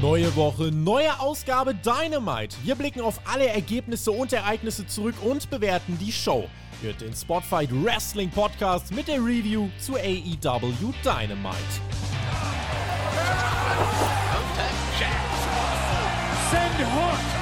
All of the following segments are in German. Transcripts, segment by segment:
Neue Woche, neue Ausgabe Dynamite. Wir blicken auf alle Ergebnisse und Ereignisse zurück und bewerten die Show. Hört den Spotfight Wrestling Podcast mit der Review zu AEW Dynamite. Send Hook!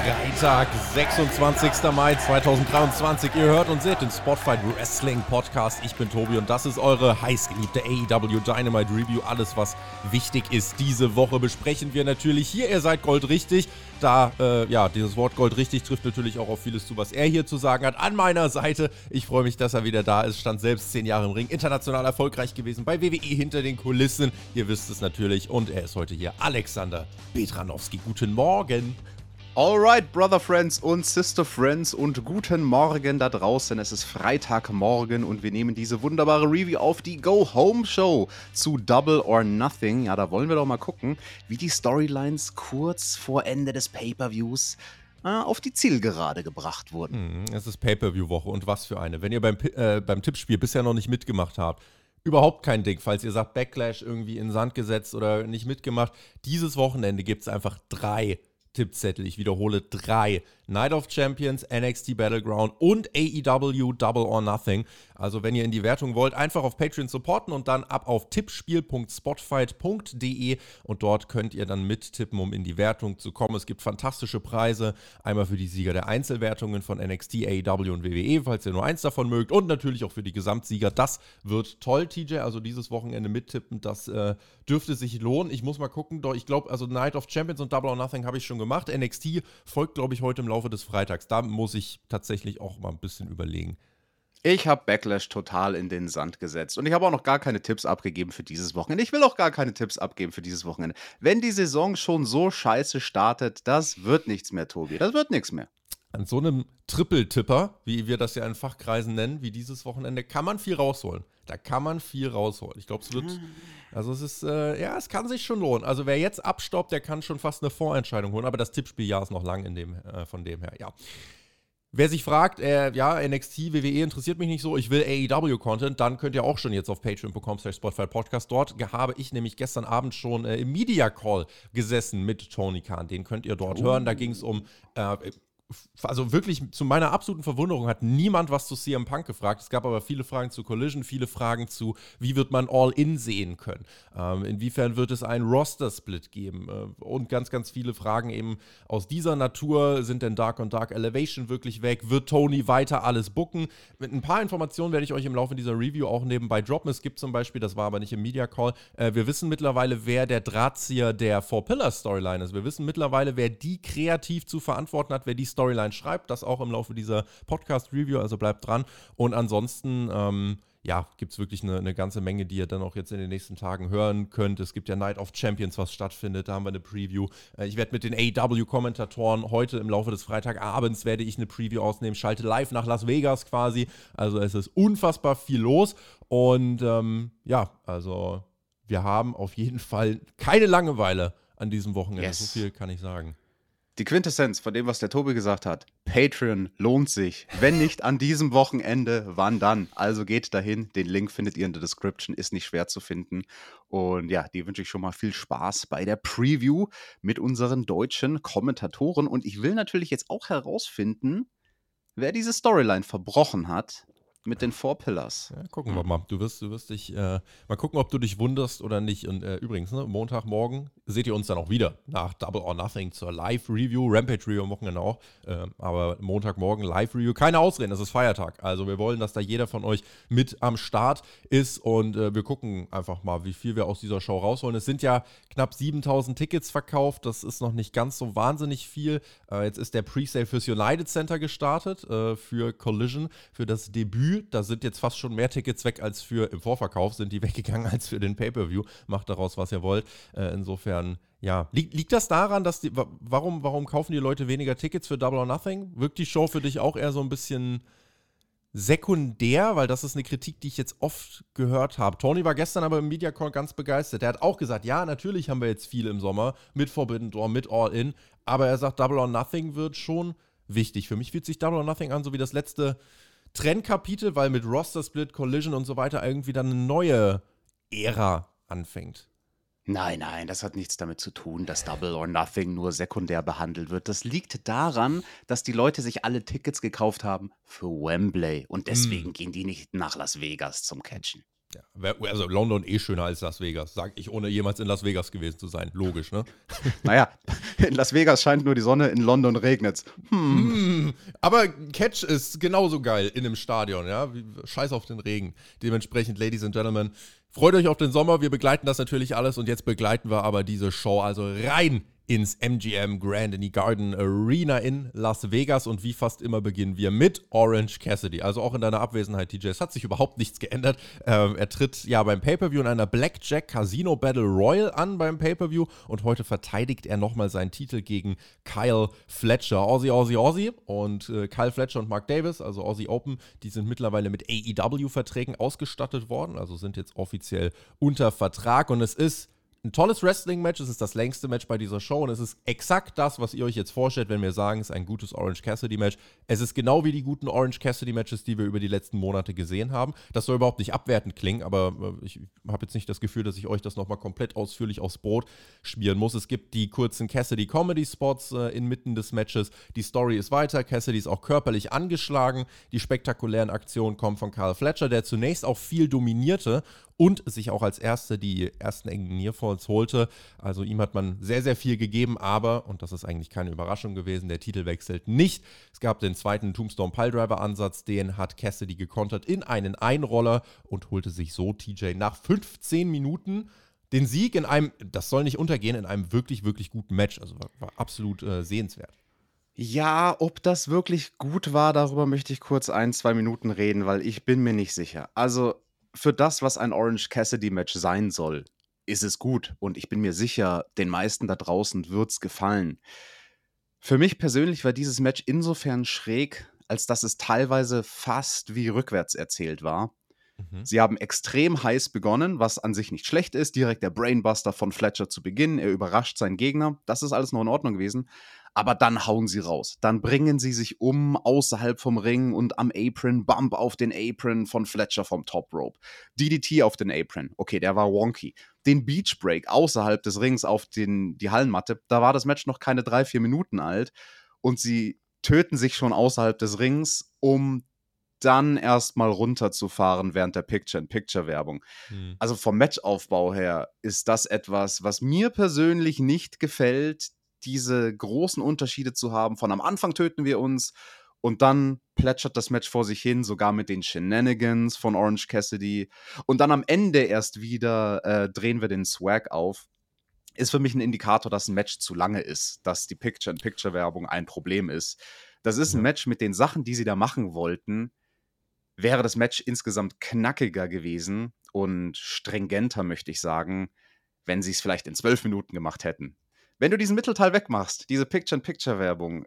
Freitag, 26. Mai 2023. Ihr hört und seht den Spotfight Wrestling Podcast. Ich bin Tobi und das ist eure heißgeliebte AEW Dynamite Review. Alles, was wichtig ist diese Woche, besprechen wir natürlich hier. Ihr seid goldrichtig. Da, äh, ja, dieses Wort goldrichtig trifft natürlich auch auf vieles zu, was er hier zu sagen hat. An meiner Seite. Ich freue mich, dass er wieder da ist. Stand selbst zehn Jahre im Ring. International erfolgreich gewesen bei WWE hinter den Kulissen. Ihr wisst es natürlich. Und er ist heute hier. Alexander Petranowski. Guten Morgen. Alright, Brother Friends und Sister Friends und guten Morgen da draußen. Es ist Freitagmorgen und wir nehmen diese wunderbare Review auf die Go Home Show zu Double or Nothing. Ja, da wollen wir doch mal gucken, wie die Storylines kurz vor Ende des Pay-Per-Views äh, auf die Zielgerade gebracht wurden. Mhm, es ist Pay-Per-View-Woche und was für eine. Wenn ihr beim, äh, beim Tippspiel bisher noch nicht mitgemacht habt, überhaupt kein Ding, falls ihr sagt, Backlash irgendwie in Sand gesetzt oder nicht mitgemacht. Dieses Wochenende gibt es einfach drei Tippzettel. Ich wiederhole drei. Night of Champions, NXT Battleground und AEW Double or Nothing. Also wenn ihr in die Wertung wollt, einfach auf Patreon supporten und dann ab auf tippspiel.spotfight.de und dort könnt ihr dann mittippen, um in die Wertung zu kommen. Es gibt fantastische Preise. Einmal für die Sieger der Einzelwertungen von NXT, AEW und WWE, falls ihr nur eins davon mögt. Und natürlich auch für die Gesamtsieger. Das wird toll, TJ. Also dieses Wochenende mittippen, das äh, dürfte sich lohnen. Ich muss mal gucken. Doch ich glaube, also Night of Champions und Double or Nothing habe ich schon gemacht. NXT folgt, glaube ich, heute im Laufe des Freitags. Da muss ich tatsächlich auch mal ein bisschen überlegen. Ich habe Backlash total in den Sand gesetzt und ich habe auch noch gar keine Tipps abgegeben für dieses Wochenende. Ich will auch gar keine Tipps abgeben für dieses Wochenende. Wenn die Saison schon so scheiße startet, das wird nichts mehr, Tobi. Das wird nichts mehr. An so einem Triple-Tipper, wie wir das ja in Fachkreisen nennen, wie dieses Wochenende, kann man viel rausholen. Da kann man viel rausholen. Ich glaube, es wird, also es ist, äh, ja, es kann sich schon lohnen. Also wer jetzt abstaubt, der kann schon fast eine Vorentscheidung holen, aber das Tippspieljahr ist noch lang in dem, äh, von dem her, ja. Wer sich fragt, äh, ja, NXT, WWE interessiert mich nicht so, ich will AEW-Content, dann könnt ihr auch schon jetzt auf patreon.com slash Spotify Podcast. Dort habe ich nämlich gestern Abend schon äh, im Media Call gesessen mit Tony Khan. Den könnt ihr dort oh. hören. Da ging es um äh, also wirklich zu meiner absoluten Verwunderung hat niemand was zu CM Punk gefragt. Es gab aber viele Fragen zu Collision, viele Fragen zu, wie wird man All-In sehen können. Ähm, inwiefern wird es einen Roster-Split geben? Äh, und ganz, ganz viele Fragen eben aus dieser Natur. Sind denn Dark und Dark Elevation wirklich weg? Wird Tony weiter alles booken? Mit ein paar Informationen werde ich euch im Laufe dieser Review auch nebenbei droppen. Es gibt zum Beispiel, das war aber nicht im Media Call, äh, wir wissen mittlerweile, wer der Drahtzieher der Four Pillars Storyline ist. Wir wissen mittlerweile, wer die kreativ zu verantworten hat, wer die Story Storyline schreibt. Das auch im Laufe dieser Podcast-Review, also bleibt dran. Und ansonsten, ähm, ja, gibt es wirklich eine, eine, ganze Menge, die ihr dann auch jetzt in den nächsten Tagen hören könnt. Es gibt ja Night of Champions, was stattfindet. Da haben wir eine Preview. Äh, ich werde mit den AW-Kommentatoren heute im Laufe des Freitagabends werde ich eine Preview ausnehmen. Schalte live nach Las Vegas quasi. Also es ist unfassbar viel los. Und ähm, ja, also wir haben auf jeden Fall keine Langeweile an diesem Wochenende. Yes. So viel kann ich sagen die Quintessenz von dem, was der Tobi gesagt hat. Patreon lohnt sich. Wenn nicht an diesem Wochenende, wann dann? Also geht dahin. Den Link findet ihr in der Description, ist nicht schwer zu finden. Und ja, die wünsche ich schon mal viel Spaß bei der Preview mit unseren deutschen Kommentatoren. Und ich will natürlich jetzt auch herausfinden, wer diese Storyline verbrochen hat mit den Four Pillars. Ja, gucken wir mal. Du wirst, du wirst dich äh, mal gucken, ob du dich wunderst oder nicht. Und äh, übrigens, ne, Montagmorgen seht ihr uns dann auch wieder nach Double or Nothing zur Live-Review, Rampage-Review am Wochenende auch. Äh, aber Montagmorgen Live-Review, keine Ausreden, das ist Feiertag. Also wir wollen, dass da jeder von euch mit am Start ist und äh, wir gucken einfach mal, wie viel wir aus dieser Show rausholen. Es sind ja knapp 7000 Tickets verkauft, das ist noch nicht ganz so wahnsinnig viel. Äh, jetzt ist der Presale fürs United Center gestartet, äh, für Collision, für das Debüt da sind jetzt fast schon mehr Tickets weg als für im Vorverkauf, sind die weggegangen als für den Pay-Per-View. Macht daraus, was ihr wollt. Äh, insofern, ja. Liegt, liegt das daran, dass die, warum, warum kaufen die Leute weniger Tickets für Double or Nothing? Wirkt die Show für dich auch eher so ein bisschen sekundär, weil das ist eine Kritik, die ich jetzt oft gehört habe. Tony war gestern aber im Media Call ganz begeistert. Er hat auch gesagt, ja, natürlich haben wir jetzt viel im Sommer mit Forbidden Door, mit All In, aber er sagt, Double or Nothing wird schon wichtig. Für mich fühlt sich Double or Nothing an, so wie das letzte Trennkapitel, weil mit Roster Split, Collision und so weiter irgendwie dann eine neue Ära anfängt. Nein, nein, das hat nichts damit zu tun, dass Double or Nothing nur sekundär behandelt wird. Das liegt daran, dass die Leute sich alle Tickets gekauft haben für Wembley und deswegen mm. gehen die nicht nach Las Vegas zum Catchen. Ja, also London eh schöner als Las Vegas, sag ich, ohne jemals in Las Vegas gewesen zu sein. Logisch, ne? Naja, in Las Vegas scheint nur die Sonne, in London regnet's. Hm. Hm, aber Catch ist genauso geil in einem Stadion, ja. Scheiß auf den Regen. Dementsprechend, Ladies and Gentlemen, freut euch auf den Sommer. Wir begleiten das natürlich alles und jetzt begleiten wir aber diese Show also rein ins MGM Grand in die Garden Arena in Las Vegas und wie fast immer beginnen wir mit Orange Cassidy. Also auch in deiner Abwesenheit, DJ. Es hat sich überhaupt nichts geändert. Ähm, er tritt ja beim Pay-Per-View in einer Blackjack Casino Battle Royal an beim Pay-Per-View und heute verteidigt er nochmal seinen Titel gegen Kyle Fletcher. Aussie, Aussie, Aussie und äh, Kyle Fletcher und Mark Davis, also Aussie Open, die sind mittlerweile mit AEW-Verträgen ausgestattet worden, also sind jetzt offiziell unter Vertrag und es ist ein tolles Wrestling-Match. Es ist das längste Match bei dieser Show und es ist exakt das, was ihr euch jetzt vorstellt, wenn wir sagen, es ist ein gutes Orange Cassidy-Match. Es ist genau wie die guten Orange Cassidy-Matches, die wir über die letzten Monate gesehen haben. Das soll überhaupt nicht abwertend klingen, aber äh, ich habe jetzt nicht das Gefühl, dass ich euch das nochmal komplett ausführlich aufs Brot schmieren muss. Es gibt die kurzen Cassidy-Comedy-Spots äh, inmitten des Matches. Die Story ist weiter. Cassidy ist auch körperlich angeschlagen. Die spektakulären Aktionen kommen von Carl Fletcher, der zunächst auch viel dominierte und sich auch als Erste die ersten engen Nearfalls holte. Also ihm hat man sehr, sehr viel gegeben, aber, und das ist eigentlich keine Überraschung gewesen, der Titel wechselt nicht. Es gab den zweiten Tombstone Piledriver Ansatz, den hat Cassidy gekontert in einen Einroller und holte sich so TJ nach 15 Minuten den Sieg in einem, das soll nicht untergehen, in einem wirklich, wirklich guten Match. Also war, war absolut äh, sehenswert. Ja, ob das wirklich gut war, darüber möchte ich kurz ein, zwei Minuten reden, weil ich bin mir nicht sicher. Also für das, was ein Orange Cassidy-Match sein soll, ist es gut. Und ich bin mir sicher, den meisten da draußen wird es gefallen. Für mich persönlich war dieses Match insofern schräg, als dass es teilweise fast wie rückwärts erzählt war. Mhm. Sie haben extrem heiß begonnen, was an sich nicht schlecht ist. Direkt der Brainbuster von Fletcher zu Beginn. Er überrascht seinen Gegner. Das ist alles noch in Ordnung gewesen aber dann hauen sie raus. Dann bringen sie sich um außerhalb vom Ring und am Apron, Bump auf den Apron von Fletcher vom Top Rope. DDT auf den Apron, okay, der war wonky. Den Beach Break außerhalb des Rings auf den, die Hallenmatte, da war das Match noch keine drei, vier Minuten alt und sie töten sich schon außerhalb des Rings, um dann erstmal runterzufahren während der Picture-in-Picture-Werbung. Hm. Also vom Matchaufbau her ist das etwas, was mir persönlich nicht gefällt diese großen Unterschiede zu haben. Von am Anfang töten wir uns und dann plätschert das Match vor sich hin, sogar mit den Shenanigans von Orange Cassidy. Und dann am Ende erst wieder äh, drehen wir den Swag auf. Ist für mich ein Indikator, dass ein Match zu lange ist, dass die Picture-in-Picture-Werbung ein Problem ist. Das ist ein Match mit den Sachen, die sie da machen wollten. Wäre das Match insgesamt knackiger gewesen und stringenter, möchte ich sagen, wenn sie es vielleicht in zwölf Minuten gemacht hätten. Wenn du diesen Mittelteil wegmachst, diese Picture-in-Picture-Werbung,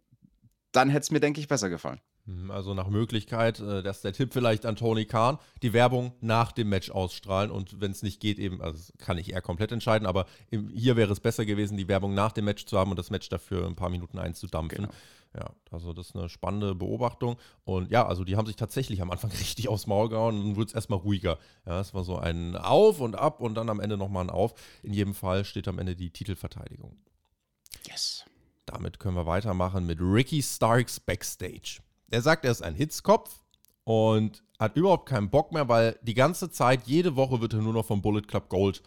dann hätte es mir, denke ich, besser gefallen. Mhm, also nach Möglichkeit, äh, dass der Tipp vielleicht an Tony Khan, die Werbung nach dem Match ausstrahlen und wenn es nicht geht, eben, also kann ich eher komplett entscheiden, aber hier wäre es besser gewesen, die Werbung nach dem Match zu haben und das Match dafür ein paar Minuten einzudampfen. Genau. Ja, also das ist eine spannende Beobachtung. Und ja, also die haben sich tatsächlich am Anfang richtig aufs Maul gehauen und dann wurde es erstmal ruhiger. Ja, es war so ein Auf und Ab und dann am Ende nochmal ein Auf. In jedem Fall steht am Ende die Titelverteidigung. Yes. Damit können wir weitermachen mit Ricky Starks Backstage. Er sagt, er ist ein Hitzkopf und hat überhaupt keinen Bock mehr, weil die ganze Zeit, jede Woche wird er nur noch vom Bullet Club Gold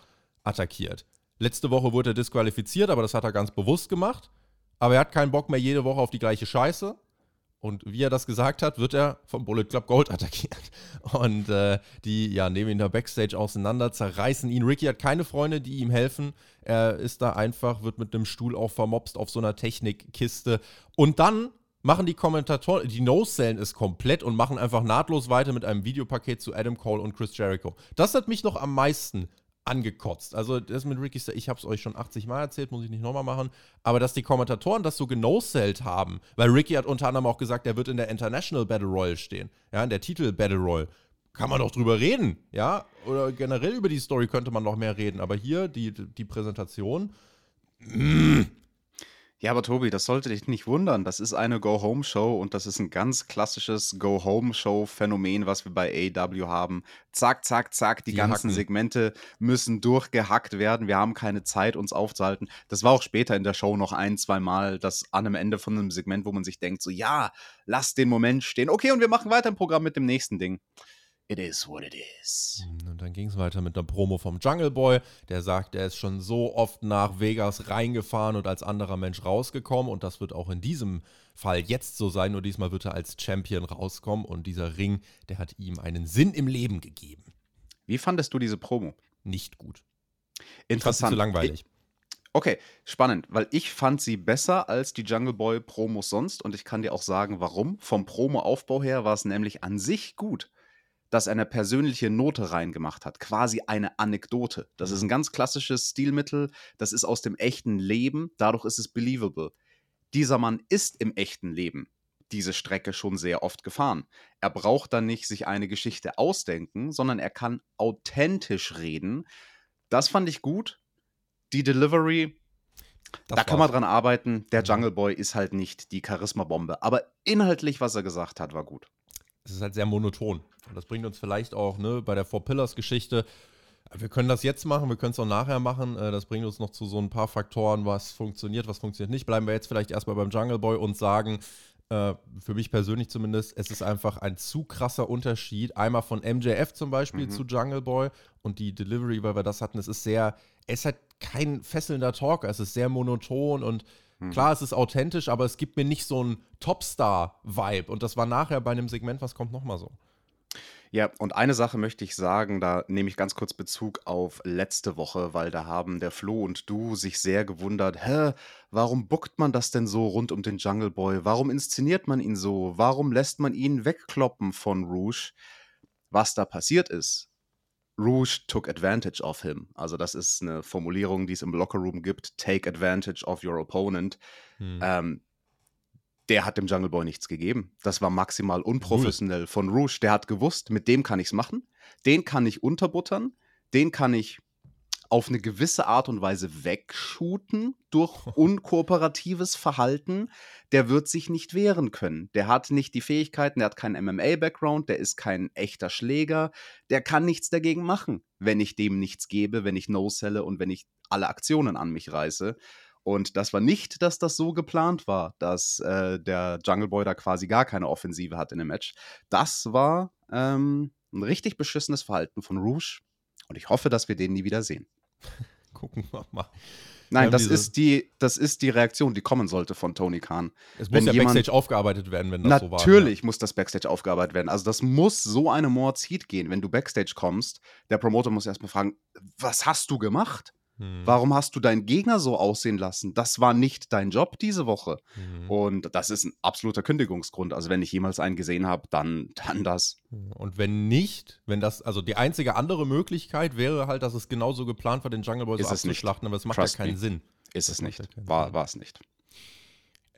attackiert. Letzte Woche wurde er disqualifiziert, aber das hat er ganz bewusst gemacht. Aber er hat keinen Bock mehr jede Woche auf die gleiche Scheiße. Und wie er das gesagt hat, wird er vom Bullet Club Gold attackiert. Und äh, die ja, nehmen ihn da Backstage auseinander, zerreißen ihn. Ricky hat keine Freunde, die ihm helfen. Er ist da einfach, wird mit einem Stuhl auch vermobst auf so einer Technikkiste. Und dann machen die Kommentatoren, die No-Sellen ist komplett und machen einfach nahtlos weiter mit einem Videopaket zu Adam Cole und Chris Jericho. Das hat mich noch am meisten angekotzt. Also das mit Ricky Star, ich habe es euch schon 80 Mal erzählt, muss ich nicht nochmal machen, aber dass die Kommentatoren das so genosellt haben, weil Ricky hat unter anderem auch gesagt, er wird in der International Battle Royal stehen, ja, in der Titel Battle Royal. Kann man doch drüber reden, ja, oder generell über die Story könnte man noch mehr reden, aber hier die, die Präsentation, mm. Ja, aber Tobi, das sollte dich nicht wundern. Das ist eine Go-Home-Show und das ist ein ganz klassisches Go-Home-Show-Phänomen, was wir bei AEW haben. Zack, zack, zack, die, Die ganzen hacken. Segmente müssen durchgehackt werden. Wir haben keine Zeit, uns aufzuhalten. Das war auch später in der Show noch ein, zwei Mal, das an einem Ende von einem Segment, wo man sich denkt, so, ja, lass den Moment stehen. Okay, und wir machen weiter im Programm mit dem nächsten Ding. It is what it is. Und dann ging es weiter mit einer Promo vom Jungle Boy, der sagt, er ist schon so oft nach Vegas reingefahren und als anderer Mensch rausgekommen. Und das wird auch in diesem Fall jetzt so sein. Nur diesmal wird er als Champion rauskommen. Und dieser Ring, der hat ihm einen Sinn im Leben gegeben. Wie fandest du diese Promo? Nicht gut. Ich Interessant. zu langweilig. Okay, spannend, weil ich fand sie besser als die Jungle Boy Promos sonst und ich kann dir auch sagen, warum. Vom Promo-Aufbau her war es nämlich an sich gut, dass er eine persönliche Note reingemacht hat, quasi eine Anekdote. Das ist ein ganz klassisches Stilmittel, das ist aus dem echten Leben, dadurch ist es believable. Dieser Mann ist im echten Leben diese Strecke schon sehr oft gefahren. Er braucht dann nicht sich eine Geschichte ausdenken, sondern er kann authentisch reden. Das fand ich gut. Die Delivery, Das da kann man dran arbeiten. Der Mhm. Jungle Boy ist halt nicht die Charisma-Bombe. Aber inhaltlich, was er gesagt hat, war gut. Es ist halt sehr monoton. Und das bringt uns vielleicht auch ne, bei der Four Pillars-Geschichte. Wir können das jetzt machen, wir können es auch nachher machen. Äh, Das bringt uns noch zu so ein paar Faktoren, was funktioniert, was funktioniert nicht. Bleiben wir jetzt vielleicht erstmal beim Jungle Boy und sagen, äh, für mich persönlich zumindest, es ist einfach ein zu krasser Unterschied. Einmal von MJF zum Beispiel Mhm. zu Jungle Boy und die Delivery, weil wir das hatten, es ist sehr, es ist halt kein fesselnder Talker, es ist sehr monoton und Mhm. Klar, es ist authentisch, aber es gibt mir nicht so einen Topstar-Vibe. Und das war nachher bei einem Segment, was kommt nochmal so. Ja, und eine Sache möchte ich sagen, da nehme ich ganz kurz Bezug auf letzte Woche, weil da haben der Flo und du sich sehr gewundert, hä, warum bookt man das denn so rund um den Jungle Boy? Warum inszeniert man ihn so? Warum lässt man ihn wegkloppen von Rouge? Was da passiert ist, Rouge took advantage of him. Also das ist eine Formulierung, die es im Lockerroom gibt, take advantage of your opponent. Hm. Ähm, der hat dem Jungle Boy nichts gegeben. Das war maximal unprofessionell von Rouge. Der hat gewusst, mit dem kann ich es machen. Den kann ich unterbuttern. Den kann ich auf eine gewisse Art und Weise wegshooten durch unkooperatives Verhalten. Der wird sich nicht wehren können. Der hat nicht die Fähigkeiten, der hat keinen MMA-Background, der ist kein echter Schläger. Der kann nichts dagegen machen, wenn ich dem nichts gebe, wenn ich no-selle und wenn ich alle Aktionen an mich reiße. Und das war nicht, dass das so geplant war, dass äh, der Jungle Boy da quasi gar keine Offensive hat in dem Match. Das war ähm, ein richtig beschissenes Verhalten von Rouge. Und ich hoffe, dass wir den nie wieder sehen. Gucken wir mal. Nein, das ist, die, das ist die Reaktion, die kommen sollte von Tony Khan. Es Wenn muss ja jemand- Backstage aufgearbeitet werden, wenn das so war. Natürlich muss das Backstage aufgearbeitet werden. Also das muss so eine Mordsheat gehen, wenn du Backstage kommst. Der Promoter muss erstmal fragen, was hast du gemacht? Hm. Warum hast du deinen Gegner so aussehen lassen? Das war nicht dein Job diese Woche. Hm. Und das ist ein absoluter Kündigungsgrund. Also wenn ich jemals einen gesehen habe, dann, dann das. Und wenn nicht, wenn das, also die einzige andere Möglichkeit wäre halt, dass es genauso geplant war, den Jungle Boy so Ist abzuschlachten, aber es macht Trust ja keinen me. Sinn. Ist es nicht. War, war es nicht.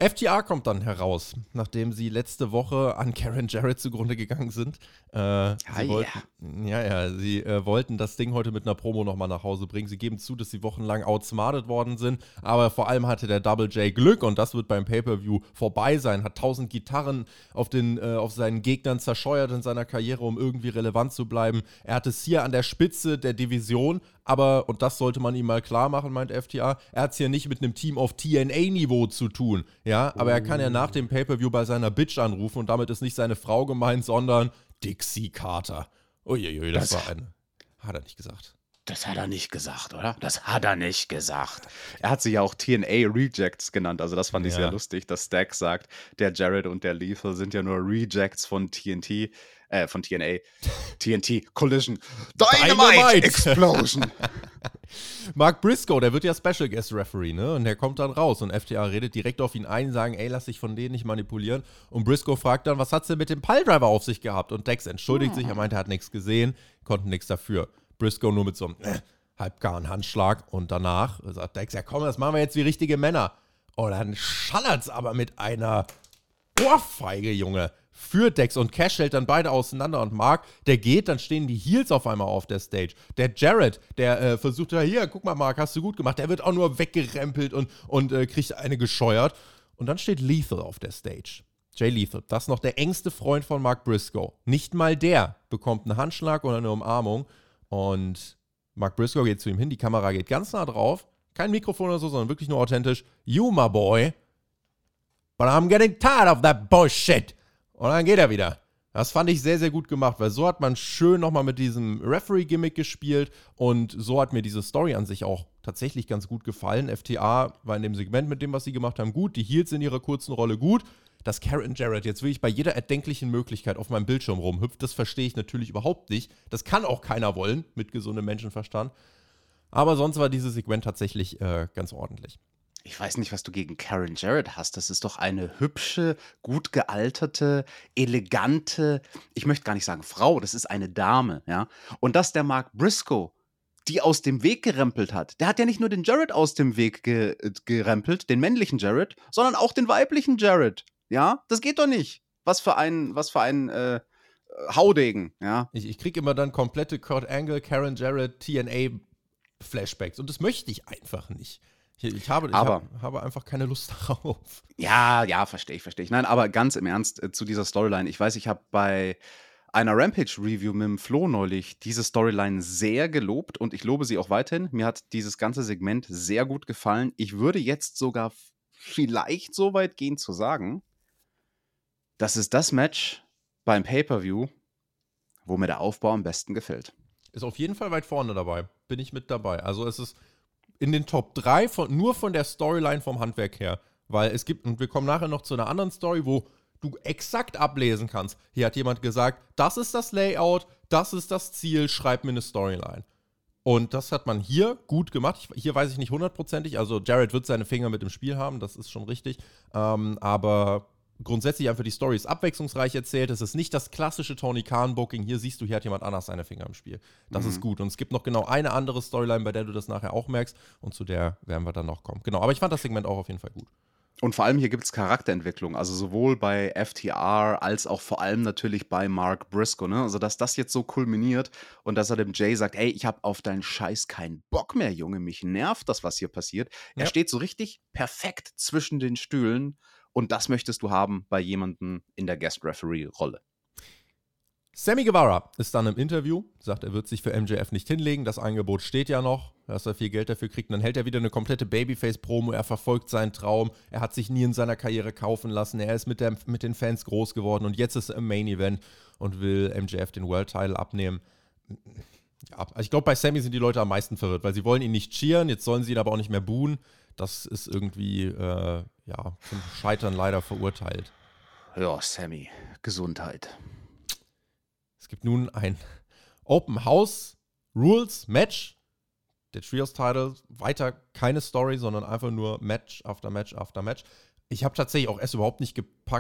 FTA kommt dann heraus, nachdem sie letzte Woche an Karen Jarrett zugrunde gegangen sind. Äh, Ah, sie ja. wollten, ja, ja, sie äh, wollten das Ding heute mit einer Promo nochmal nach Hause bringen. Sie geben zu, dass sie wochenlang outsmartet worden sind, aber vor allem hatte der Double J Glück und das wird beim Pay-Per-View vorbei sein. Hat tausend Gitarren auf, den, äh, auf seinen Gegnern zerscheuert in seiner Karriere, um irgendwie relevant zu bleiben. Er hat es hier an der Spitze der Division, aber, und das sollte man ihm mal klar machen, meint FTA, er hat es hier nicht mit einem Team auf TNA-Niveau zu tun. Ja, aber er kann ja nach dem Pay-Per-View bei seiner Bitch anrufen und damit ist nicht seine Frau gemeint, sondern Dixie Carter. Uiuiui, das, Das- war ein. Hat er nicht gesagt. Das hat er nicht gesagt, oder? Das hat er nicht gesagt. Er hat sie ja auch TNA Rejects genannt. Also das fand ich Ja. sehr lustig, dass Stack sagt, der Jared und der Lethal sind ja nur Rejects von TNT, äh, von TNA. TNT Collision. Dynamite, Dynamite! Explosion. Mark Briscoe, der wird ja Special Guest Referee, ne? Und der kommt dann raus und FTA redet direkt auf ihn ein, sagen, ey, lass dich von denen nicht manipulieren. Und Briscoe fragt dann, was hat's denn mit dem Piledriver auf sich gehabt? Und Dex entschuldigt sich, er meinte, er hat nichts gesehen, konnten nichts dafür. Briscoe nur mit so einem äh, halbgaren Handschlag und danach sagt Dex, ja komm, das machen wir jetzt wie richtige Männer. Und dann schallert's aber mit einer Ohrfeige, Junge. Für Dex und Cash hält dann beide auseinander und Mark, der geht, dann stehen die Heels auf einmal auf der Stage. Der Jared, der äh, versucht ja hier, guck mal Mark, hast du gut gemacht, der wird auch nur weggerempelt und, und äh, kriegt eine gescheuert. Und dann steht Lethal auf der Stage. Jay Lethal, das ist noch der engste Freund von Mark Briscoe. Nicht mal der bekommt einen Handschlag oder eine Umarmung. Und Mark Briscoe geht zu ihm hin, die Kamera geht ganz nah drauf. Kein Mikrofon oder so, sondern wirklich nur authentisch. You, my boy. But I'm getting tired of that bullshit. Und dann geht er wieder. Das fand ich sehr, sehr gut gemacht, weil so hat man schön nochmal mit diesem Referee-Gimmick gespielt und so hat mir diese Story an sich auch tatsächlich ganz gut gefallen. FTA war in dem Segment mit dem, was sie gemacht haben, gut. Die Heels in ihrer kurzen Rolle gut. Dass Karen Jarrett jetzt wirklich bei jeder erdenklichen Möglichkeit auf meinem Bildschirm rumhüpft, das verstehe ich natürlich überhaupt nicht. Das kann auch keiner wollen mit gesundem Menschenverstand. Aber sonst war dieses Segment tatsächlich äh, ganz ordentlich ich weiß nicht, was du gegen Karen Jarrett hast. Das ist doch eine hübsche, gut gealterte, elegante, ich möchte gar nicht sagen Frau, das ist eine Dame, ja. Und dass der Mark Briscoe die aus dem Weg gerempelt hat. Der hat ja nicht nur den Jarrett aus dem Weg ge äh, gerempelt, den männlichen Jarrett, sondern auch den weiblichen Jarrett. Ja, das geht doch nicht. Was für ein, was für ein äh, Haudegen, ja. Ich, ich kriege immer dann komplette Kurt Angle, Karen Jarrett, TNA Flashbacks und das möchte ich einfach nicht. Ich, ich, habe, ich aber, hab, habe einfach keine Lust darauf. Ja, ja, verstehe ich, verstehe ich. Nein, aber ganz im Ernst äh, zu dieser Storyline. Ich weiß, ich habe bei einer Rampage-Review mit dem Flo neulich diese Storyline sehr gelobt und ich lobe sie auch weiterhin. Mir hat dieses ganze Segment sehr gut gefallen. Ich würde jetzt sogar vielleicht so weit gehen zu sagen, das ist das Match beim Pay-Per-View, wo mir der Aufbau am besten gefällt. Ist auf jeden Fall weit vorne dabei. Bin ich mit dabei. Also es ist in den Top 3 von, nur von der Storyline vom Handwerk her. Weil es gibt, und wir kommen nachher noch zu einer anderen Story, wo du exakt ablesen kannst. Hier hat jemand gesagt, das ist das Layout, das ist das Ziel, schreib mir eine Storyline. Und das hat man hier gut gemacht. Ich, hier weiß ich nicht hundertprozentig, also Jared wird seine Finger mit dem Spiel haben, das ist schon richtig. Ähm, aber grundsätzlich einfach die Story ist abwechslungsreich erzählt. Es ist nicht das klassische Tony Khan-Booking. Hier siehst du, hier hat jemand anders seine Finger im Spiel. Das mhm. ist gut. Und es gibt noch genau eine andere Storyline, bei der du das nachher auch merkst. Und zu der werden wir dann noch kommen. Genau, aber ich fand das Segment auch auf jeden Fall gut. Und vor allem hier gibt es Charakterentwicklung, also sowohl bei FTR als auch vor allem natürlich bei Mark Briscoe. Ne? Also, dass das jetzt so kulminiert und dass er dem Jay sagt: Ey, ich habe auf deinen Scheiß keinen Bock mehr, Junge, mich nervt das, was hier passiert. Ja. Er steht so richtig perfekt zwischen den Stühlen und das möchtest du haben bei jemandem in der Guest-Referee-Rolle. Sammy Guevara ist dann im Interview, sagt, er wird sich für MJF nicht hinlegen. Das Angebot steht ja noch, dass er viel Geld dafür kriegt. Und dann hält er wieder eine komplette Babyface-Promo. Er verfolgt seinen Traum. Er hat sich nie in seiner Karriere kaufen lassen. Er ist mit, der, mit den Fans groß geworden und jetzt ist er im Main Event und will MJF den World Title abnehmen. Ja, also ich glaube, bei Sammy sind die Leute am meisten verwirrt, weil sie wollen ihn nicht cheeren, jetzt sollen sie ihn aber auch nicht mehr buhen das ist irgendwie äh, ja, zum Scheitern leider verurteilt. Ja, Sammy, Gesundheit. Es gibt nun ein Open House Rules Match. Der Trios Title, weiter keine Story, sondern einfach nur Match after Match after Match ich habe tatsächlich auch erst überhaupt nicht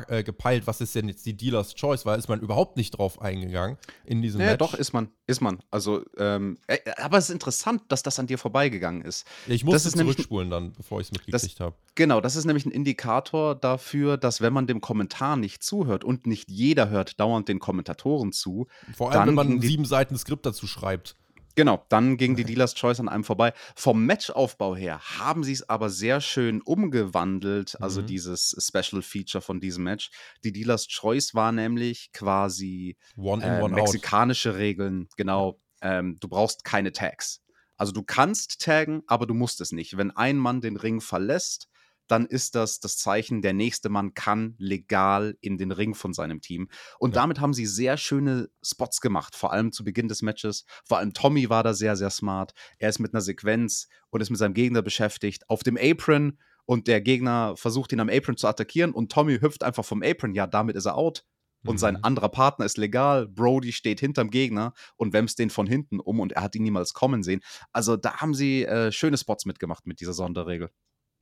äh, gepeilt, was ist denn jetzt die Dealer's Choice, weil ist man überhaupt nicht drauf eingegangen in diesem ja, Match. doch, ist man, ist man. Also, ähm, äh, aber es ist interessant, dass das an dir vorbeigegangen ist. Ich musste zurückspulen dann, bevor ich es mitgekriegt habe. Genau, das ist nämlich ein Indikator dafür, dass wenn man dem Kommentar nicht zuhört und nicht jeder hört dauernd den Kommentatoren zu. Vor allem, wenn man sieben Seiten Skript dazu schreibt. Genau, dann ging die Dealers Choice an einem vorbei. Vom Matchaufbau her haben sie es aber sehr schön umgewandelt, also mhm. dieses Special Feature von diesem Match. Die Dealers Choice war nämlich quasi one in, äh, one mexikanische out. Regeln, genau. Ähm, du brauchst keine Tags. Also du kannst taggen, aber du musst es nicht. Wenn ein Mann den Ring verlässt, dann ist das das Zeichen, der nächste Mann kann legal in den Ring von seinem Team. Und ja. damit haben sie sehr schöne Spots gemacht, vor allem zu Beginn des Matches. Vor allem Tommy war da sehr, sehr smart. Er ist mit einer Sequenz und ist mit seinem Gegner beschäftigt. Auf dem Apron und der Gegner versucht ihn am Apron zu attackieren und Tommy hüpft einfach vom Apron. Ja, damit ist er out. Und mhm. sein anderer Partner ist legal. Brody steht hinterm Gegner und wämst den von hinten um und er hat ihn niemals kommen sehen. Also da haben sie äh, schöne Spots mitgemacht mit dieser Sonderregel.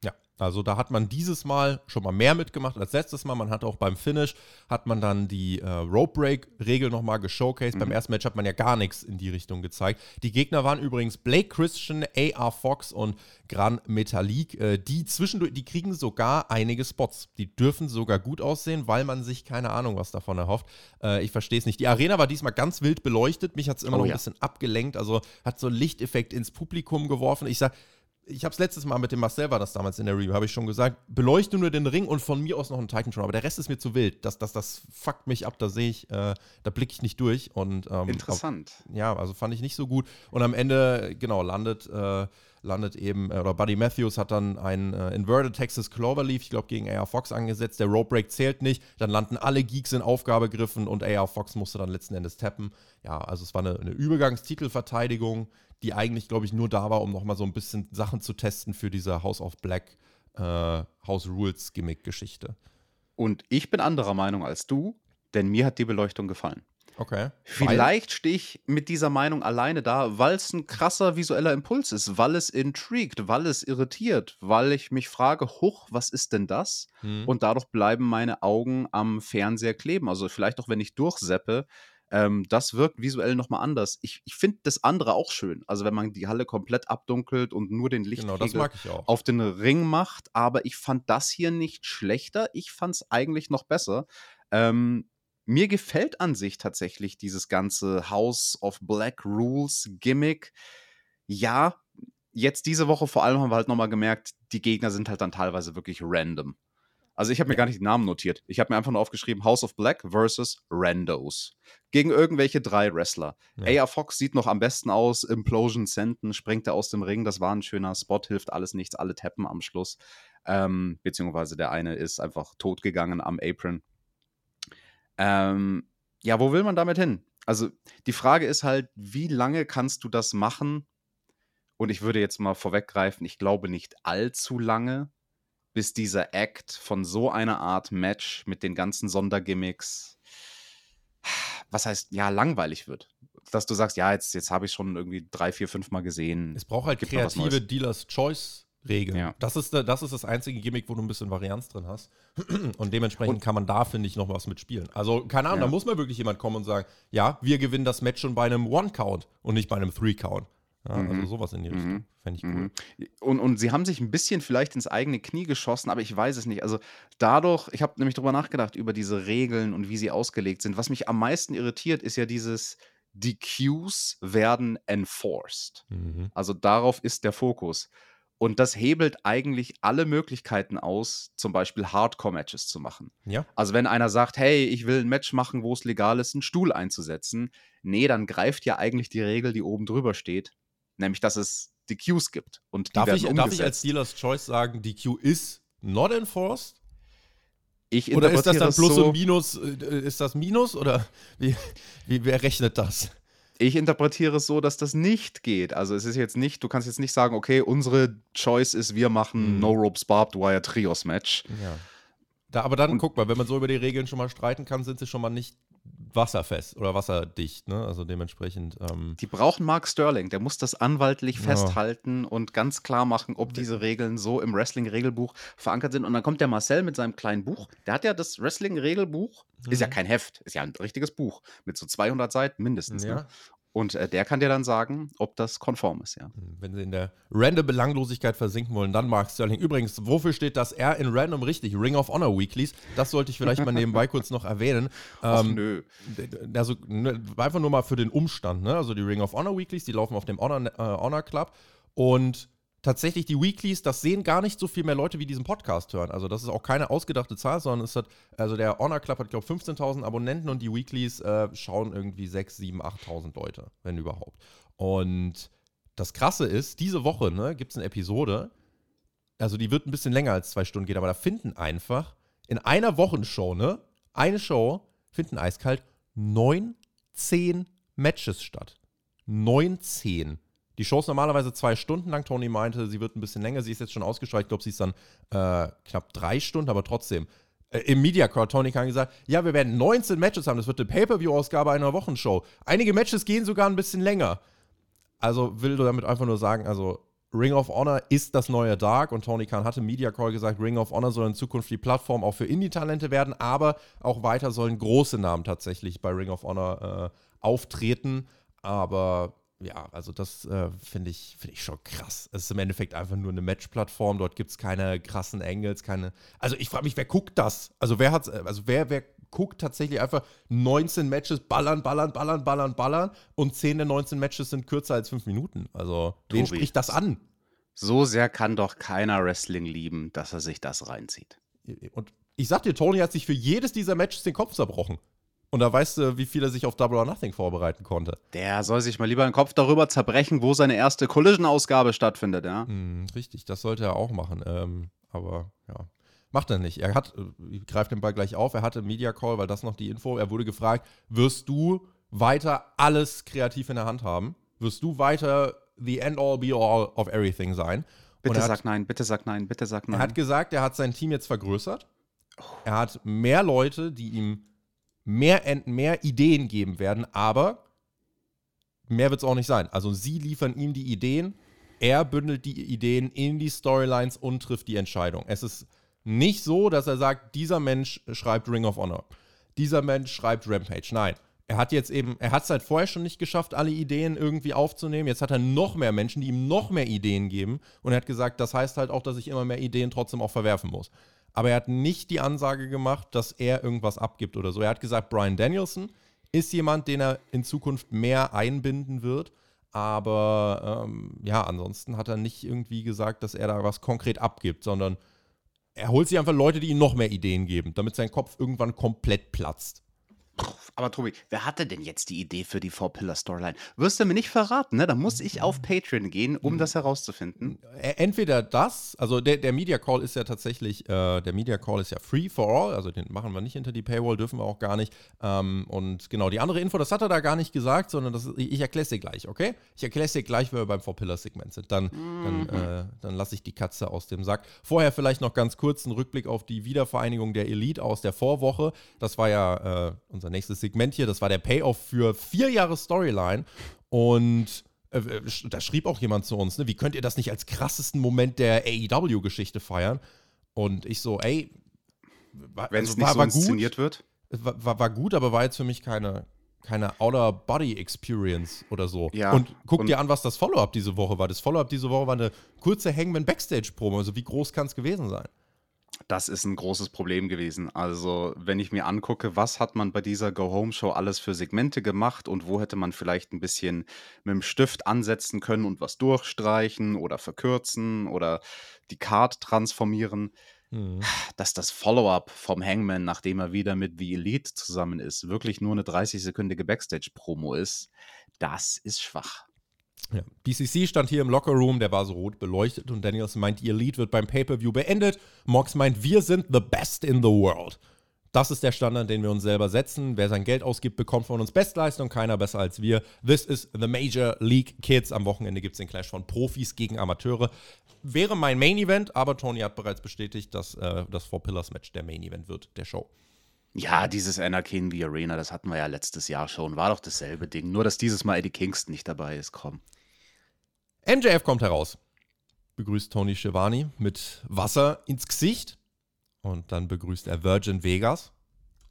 Ja, also da hat man dieses Mal schon mal mehr mitgemacht als letztes Mal. Man hat auch beim Finish, hat man dann die äh, Rope Break-Regel nochmal geshowcased. Mhm. Beim ersten Match hat man ja gar nichts in die Richtung gezeigt. Die Gegner waren übrigens Blake Christian, AR Fox und Gran Metalik. Äh, die zwischendurch, die kriegen sogar einige Spots. Die dürfen sogar gut aussehen, weil man sich keine Ahnung was davon erhofft. Äh, ich verstehe es nicht. Die Arena war diesmal ganz wild beleuchtet. Mich hat es immer oh, noch ein bisschen abgelenkt. Also hat so einen Lichteffekt ins Publikum geworfen. Ich sage, ich habe es letztes Mal mit dem Marcel war das damals in der Review, habe ich schon gesagt, beleuchte nur den Ring und von mir aus noch einen Titantron, aber der Rest ist mir zu wild. Das, das, das fuckt mich ab, da sehe ich, äh, da blicke ich nicht durch. Und, ähm, Interessant. Auf, ja, also fand ich nicht so gut. Und am Ende, genau, landet, äh, landet eben, äh, oder Buddy Matthews hat dann einen äh, Inverted Texas Cloverleaf, ich glaube, gegen AR Fox angesetzt. Der Rope Break zählt nicht. Dann landen alle Geeks in Aufgabegriffen und AR Fox musste dann letzten Endes tappen. Ja, also es war eine, eine Übergangstitelverteidigung die eigentlich, glaube ich, nur da war, um nochmal so ein bisschen Sachen zu testen für diese House of Black äh, House Rules Gimmick-Geschichte. Und ich bin anderer Meinung als du, denn mir hat die Beleuchtung gefallen. Okay. Vielleicht stehe ich mit dieser Meinung alleine da, weil es ein krasser visueller Impuls ist, weil es intrigt, weil es irritiert, weil ich mich frage, huch, was ist denn das? Hm. Und dadurch bleiben meine Augen am Fernseher kleben. Also vielleicht auch, wenn ich durchseppe, ähm, das wirkt visuell nochmal anders. Ich, ich finde das andere auch schön. Also wenn man die Halle komplett abdunkelt und nur den Lichtkegel genau, auf den Ring macht. Aber ich fand das hier nicht schlechter. Ich fand es eigentlich noch besser. Ähm, mir gefällt an sich tatsächlich dieses ganze House of Black Rules Gimmick. Ja, jetzt diese Woche vor allem haben wir halt nochmal gemerkt, die Gegner sind halt dann teilweise wirklich random. Also ich habe mir ja. gar nicht die Namen notiert. Ich habe mir einfach nur aufgeschrieben, House of Black versus Randos. Gegen irgendwelche drei Wrestler. Ja. AR Fox sieht noch am besten aus. Implosion Senden springt er aus dem Ring. Das war ein schöner Spot, hilft alles nichts. Alle tappen am Schluss. Ähm, beziehungsweise der eine ist einfach tot gegangen am Apron. Ähm, ja, wo will man damit hin? Also die Frage ist halt, wie lange kannst du das machen? Und ich würde jetzt mal vorweggreifen, ich glaube nicht allzu lange bis dieser Act von so einer Art Match mit den ganzen Sondergimmicks, was heißt, ja, langweilig wird. Dass du sagst, ja, jetzt, jetzt habe ich schon irgendwie drei, vier, fünf Mal gesehen. Es braucht halt Gibt kreative Dealers Choice. Regeln. Ja. Das, ist, das ist das einzige Gimmick, wo du ein bisschen Varianz drin hast. Und dementsprechend und, kann man da, finde ich, noch was mitspielen. Also, keine Ahnung, ja. da muss mal wirklich jemand kommen und sagen: Ja, wir gewinnen das Match schon bei einem One-Count und nicht bei einem Three-Count. Ja, also mhm. Also sowas in die Richtung. Mhm. Fände ich cool. Mhm. Und, und sie haben sich ein bisschen vielleicht ins eigene Knie geschossen, aber ich weiß es nicht. Also dadurch, ich habe nämlich darüber nachgedacht, über diese Regeln und wie sie ausgelegt sind. Was mich am meisten irritiert, ist ja dieses, die Cues werden enforced. Mhm. Also darauf ist der Fokus. Und das hebelt eigentlich alle Möglichkeiten aus, zum Beispiel Hardcore-Matches zu machen. Ja. Also wenn einer sagt, hey, ich will ein Match machen, wo es legal ist, einen Stuhl einzusetzen, nee, dann greift ja eigentlich die Regel, die oben drüber steht, nämlich dass es die Queues gibt. Und darf, ich, darf ich als Dealer's Choice sagen, die Queue ist not enforced? Ich oder ist das dann plus so, und Minus? Äh, ist das Minus oder wie, wie, wer rechnet das? Ich interpretiere es so, dass das nicht geht. Also es ist jetzt nicht, du kannst jetzt nicht sagen, okay, unsere Choice ist, wir machen hm. No Ropes Barbed Wire Trios Match. Ja. Da, aber dann und, guck mal, wenn man so über die Regeln schon mal streiten kann, sind sie schon mal nicht wasserfest oder wasserdicht, ne? Also dementsprechend. Ähm die brauchen Mark Sterling, der muss das anwaltlich ja. festhalten und ganz klar machen, ob diese Regeln so im Wrestling-Regelbuch verankert sind. Und dann kommt der Marcel mit seinem kleinen Buch. Der hat ja das Wrestling-Regelbuch, mhm. ist ja mhm. kein Heft, ist ja ein richtiges Buch mit so 200 Seiten mindestens. Ne? Ja. Ne? Und äh, der kann dir dann sagen, ob das konform ist, ja. Hm, wenn sie in der random Belanglosigkeit versinken wollen, dann Mark Sterling. Übrigens, wofür steht das R in random richtig? Ring of Honor Weeklies. Das sollte ich vielleicht mal nebenbei kurz noch erwähnen. Ach, ähm, nö. Also ne, einfach nur mal für den Umstand, ne? Also die Ring of Honor Weeklies, die laufen auf dem Honor, äh, Honor Club. Und tatsächlich die Weeklies, das sehen gar nicht so viel mehr Leute, wie diesen Podcast hören. Also das ist auch keine ausgedachte Zahl, sondern es hat, also der Honor Club hat, glaube ich, 15.000 Abonnenten und die Weeklies äh, schauen irgendwie 6, 7, 8.000 Leute, wenn überhaupt. Und das Krasse ist, diese Woche ne, gibt es eine Episode, also die wird ein bisschen länger als zwei Stunden gehen, aber da finden einfach in einer Wochenshow, ne, eine Show, finden eiskalt 19 Matches statt. 19. Die Show ist normalerweise zwei Stunden lang. Tony meinte, sie wird ein bisschen länger. Sie ist jetzt schon ausgestrahlt. Ich glaube, sie ist dann äh, knapp drei Stunden, aber trotzdem. Äh, Im Media Crowd, Tony Khan gesagt, ja, wir werden 19 Matches haben. Das wird eine Pay-Per-View-Ausgabe einer Wochenshow. Einige Matches gehen sogar ein bisschen länger. Also will du damit einfach nur sagen, also Ring of Honor ist das neue Dark und Tony Khan hatte im Media Call gesagt, Ring of Honor soll in Zukunft die Plattform auch für Indie-Talente werden, aber auch weiter sollen große Namen tatsächlich bei Ring of Honor äh, auftreten. Aber ja, also das äh, finde ich, find ich schon krass. Es ist im Endeffekt einfach nur eine Match-Plattform. Dort gibt es keine krassen Angles, keine. Also ich frage mich, wer guckt das? Also wer hat, also wer, wer guckt tatsächlich einfach 19 Matches, ballern, ballern, ballern, ballern, ballern und 10 der 19 Matches sind kürzer als 5 Minuten. Also wen Tobi. spricht das an? So sehr kann doch keiner Wrestling lieben, dass er sich das reinzieht. Und ich sag dir, Tony hat sich für jedes dieser Matches den Kopf zerbrochen. Und da weißt du, wie viel er sich auf Double or Nothing vorbereiten konnte. Der soll sich mal lieber den Kopf darüber zerbrechen, wo seine erste Collision-Ausgabe stattfindet, ja? Hm, richtig, das sollte er auch machen. Ähm, aber ja, macht er nicht. Er hat, äh, ich greife den Ball gleich auf, er hatte Media Call, weil das noch die Info, er wurde gefragt, wirst du weiter alles kreativ in der Hand haben? Wirst du weiter the end all be all of everything sein? Und Bitte hat- sag nein, bitte sag nein, bitte sag nein. Er hat gesagt, er hat sein Team jetzt vergrößert. Er hat mehr Leute, die ihm mehr, mehr Ideen geben werden, aber mehr wird es auch nicht sein. Also sie liefern ihm die Ideen, er bündelt die Ideen in die Storylines und trifft die Entscheidung. Es ist nicht so, dass er sagt, dieser Mensch schreibt Ring of Honor. Dieser Mensch schreibt Rampage. Nein. Er hat jetzt eben, er hat es halt vorher schon nicht geschafft, alle Ideen irgendwie aufzunehmen. Jetzt hat er noch mehr Menschen, die ihm noch mehr Ideen geben. Und er hat gesagt, das heißt halt auch, dass ich immer mehr Ideen trotzdem auch verwerfen muss. Aber er hat nicht die Ansage gemacht, dass er irgendwas abgibt oder so. Er hat gesagt, Brian Danielson ist jemand, den er in Zukunft mehr einbinden wird. Aber ähm, ja, ansonsten hat er nicht irgendwie gesagt, dass er da was konkret abgibt, sondern er holt sich einfach Leute, die ihm noch mehr Ideen geben, damit sein Kopf irgendwann komplett platzt. Aber Tobi, wer hatte denn jetzt die Idee für die Four-Pillar-Storyline? Wirst du mir nicht verraten, ne? Da muss ich auf Patreon gehen, um das herauszufinden. Ä- Entweder das, also der, der Media Call ist ja tatsächlich, äh, der Media Call ist ja free for all, also den machen wir nicht hinter die Paywall, dürfen wir auch gar nicht. Ähm, und genau, die andere Info, das hat er da gar nicht gesagt, sondern das, ich, ich erkläre es dir gleich, okay? Ich erkläre es dir gleich, wenn wir beim Four-Pillar-Segment sind. Dann, dann, äh, dann lasse ich die Katze aus dem Sack. Vorher vielleicht noch ganz kurz ein Rückblick auf die Wiedervereinigung der Elite aus der Vorwoche. Das war ja äh, unser nächstes Segment hier, das war der Payoff für vier Jahre Storyline. Und äh, da schrieb auch jemand zu uns, ne, wie könnt ihr das nicht als krassesten Moment der AEW-Geschichte feiern? Und ich so, ey, war, Wenn es also nicht war, so war inszeniert gut, wird. war, war, war gut, aber war jetzt für mich keine, keine Outer-Body-Experience oder so. Ja, und guck und- dir an, was das Follow-up diese Woche war. Das Follow-up diese Woche war eine kurze Hangman-Backstage-Promo. Also wie groß kann es gewesen sein? Das ist ein großes Problem gewesen. Also, wenn ich mir angucke, was hat man bei dieser Go-Home-Show alles für Segmente gemacht und wo hätte man vielleicht ein bisschen mit dem Stift ansetzen können und was durchstreichen oder verkürzen oder die Card transformieren, dass das Follow-up vom Hangman, nachdem er wieder mit The Elite zusammen ist, wirklich nur eine 30-sekündige Backstage-Promo ist, das ist schwach. Ja. BCC stand hier im Lockerroom, der war so rot beleuchtet und Danielson meint, die Elite wird beim Pay-Per-View beendet. Mox meint, wir sind the best in the world. Das ist der Standard, den wir uns selber setzen. Wer sein Geld ausgibt, bekommt von uns Bestleistung, keiner besser als wir. This is the Major League Kids. Am Wochenende gibt es den Clash von Profis gegen Amateure. Wäre mein Main Event, aber Tony hat bereits bestätigt, dass äh, das Four Pillars Match der Main Event wird, der Show. Ja, dieses Anarchy in the Arena, das hatten wir ja letztes Jahr schon. War doch dasselbe Ding. Nur, dass dieses Mal Eddie Kingston nicht dabei ist. Komm. MJF kommt heraus, begrüßt Tony Schiavone mit Wasser ins Gesicht und dann begrüßt er Virgin Vegas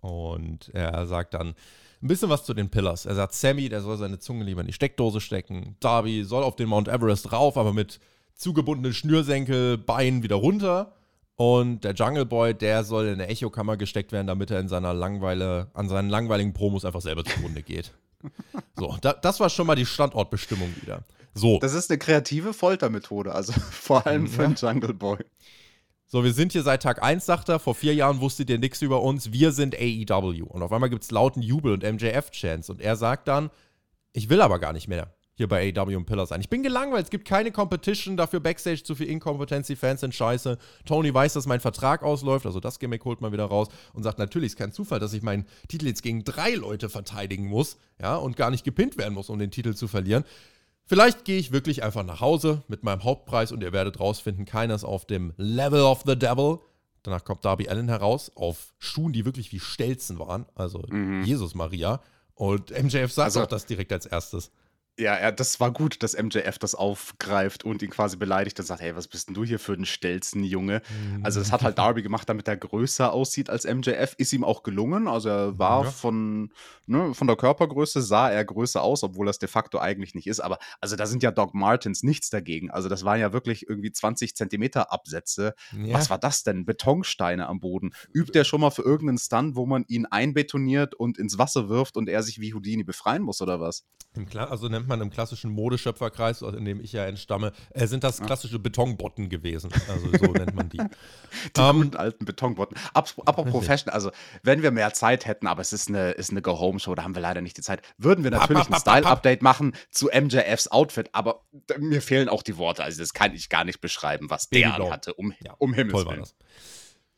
und er sagt dann ein bisschen was zu den Pillars. Er sagt, Sammy, der soll seine Zunge lieber in die Steckdose stecken. Darby soll auf den Mount Everest rauf, aber mit zugebundenen Schnürsenkel, Beinen wieder runter. Und der Jungle Boy, der soll in eine Echokammer gesteckt werden, damit er in seiner Langweile, an seinen langweiligen Promos einfach selber zugrunde geht. So, da, das war schon mal die Standortbestimmung wieder. So. Das ist eine kreative Foltermethode, also vor allem für einen Jungle Boy. So, wir sind hier seit Tag 1, sagt er. Vor vier Jahren wusstet ihr nichts über uns. Wir sind AEW. Und auf einmal gibt es lauten Jubel und MJF-Chants. Und er sagt dann, ich will aber gar nicht mehr hier bei AEW und Pillar sein. Ich bin gelangweilt. Es gibt keine Competition. Dafür Backstage zu viel Inkompetenz. Die Fans sind scheiße. Tony weiß, dass mein Vertrag ausläuft. Also das Gimmick holt man wieder raus. Und sagt, natürlich ist kein Zufall, dass ich meinen Titel jetzt gegen drei Leute verteidigen muss. Ja, und gar nicht gepinnt werden muss, um den Titel zu verlieren. Vielleicht gehe ich wirklich einfach nach Hause mit meinem Hauptpreis und ihr werdet rausfinden, keiner ist auf dem Level of the Devil. Danach kommt Darby Allen heraus auf Schuhen, die wirklich wie Stelzen waren. Also Jesus Maria. Und MJF sagt Also- auch das direkt als erstes. Ja, ja, das war gut, dass MJF das aufgreift und ihn quasi beleidigt und sagt: „Hey, was bist denn du hier für 'n Stelzen, Junge?“ Also, das hat halt Darby gemacht, damit er größer aussieht als MJF. Ist ihm auch gelungen. Also, er war Ja. von ne, von der Körpergröße sah er größer aus, obwohl das de facto eigentlich nicht ist. Aber also, da sind ja Doc Martens nichts dagegen. Also, das waren ja wirklich irgendwie 20 Zentimeter Absätze. Ja. Was war das denn? Betonsteine am Boden. Übt er schon mal für irgendeinen Stunt, wo man ihn einbetoniert und ins Wasser wirft und er sich wie Houdini befreien muss oder was? Im Kla also nennt man im klassischen Modeschöpferkreis, in dem ich ja entstamme, äh, sind das klassische Betonbotten gewesen. Also so nennt man die. Die Ähm, guten alten Betonbotten. Apropos Fashion, also wenn wir mehr Zeit hätten, aber es ist eine, ist eine Go-Home-Show, da haben wir leider nicht die Zeit, würden wir natürlich ein. Style-Update machen zu MJFs Outfit, aber mir fehlen auch die Worte. Also das kann ich gar nicht beschreiben, was der hatte, um, Ja, um Himmels Willen.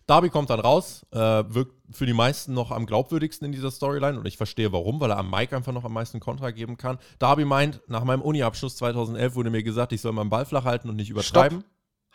Darby kommt dann raus, äh, wirkt für die meisten noch am glaubwürdigsten in dieser Storyline und ich verstehe warum, weil er am Mike einfach noch am meisten Kontra geben kann. Darby meint, nach meinem Uni-Abschluss 2011 wurde mir gesagt, ich soll meinen Ball flach halten und nicht übertreiben.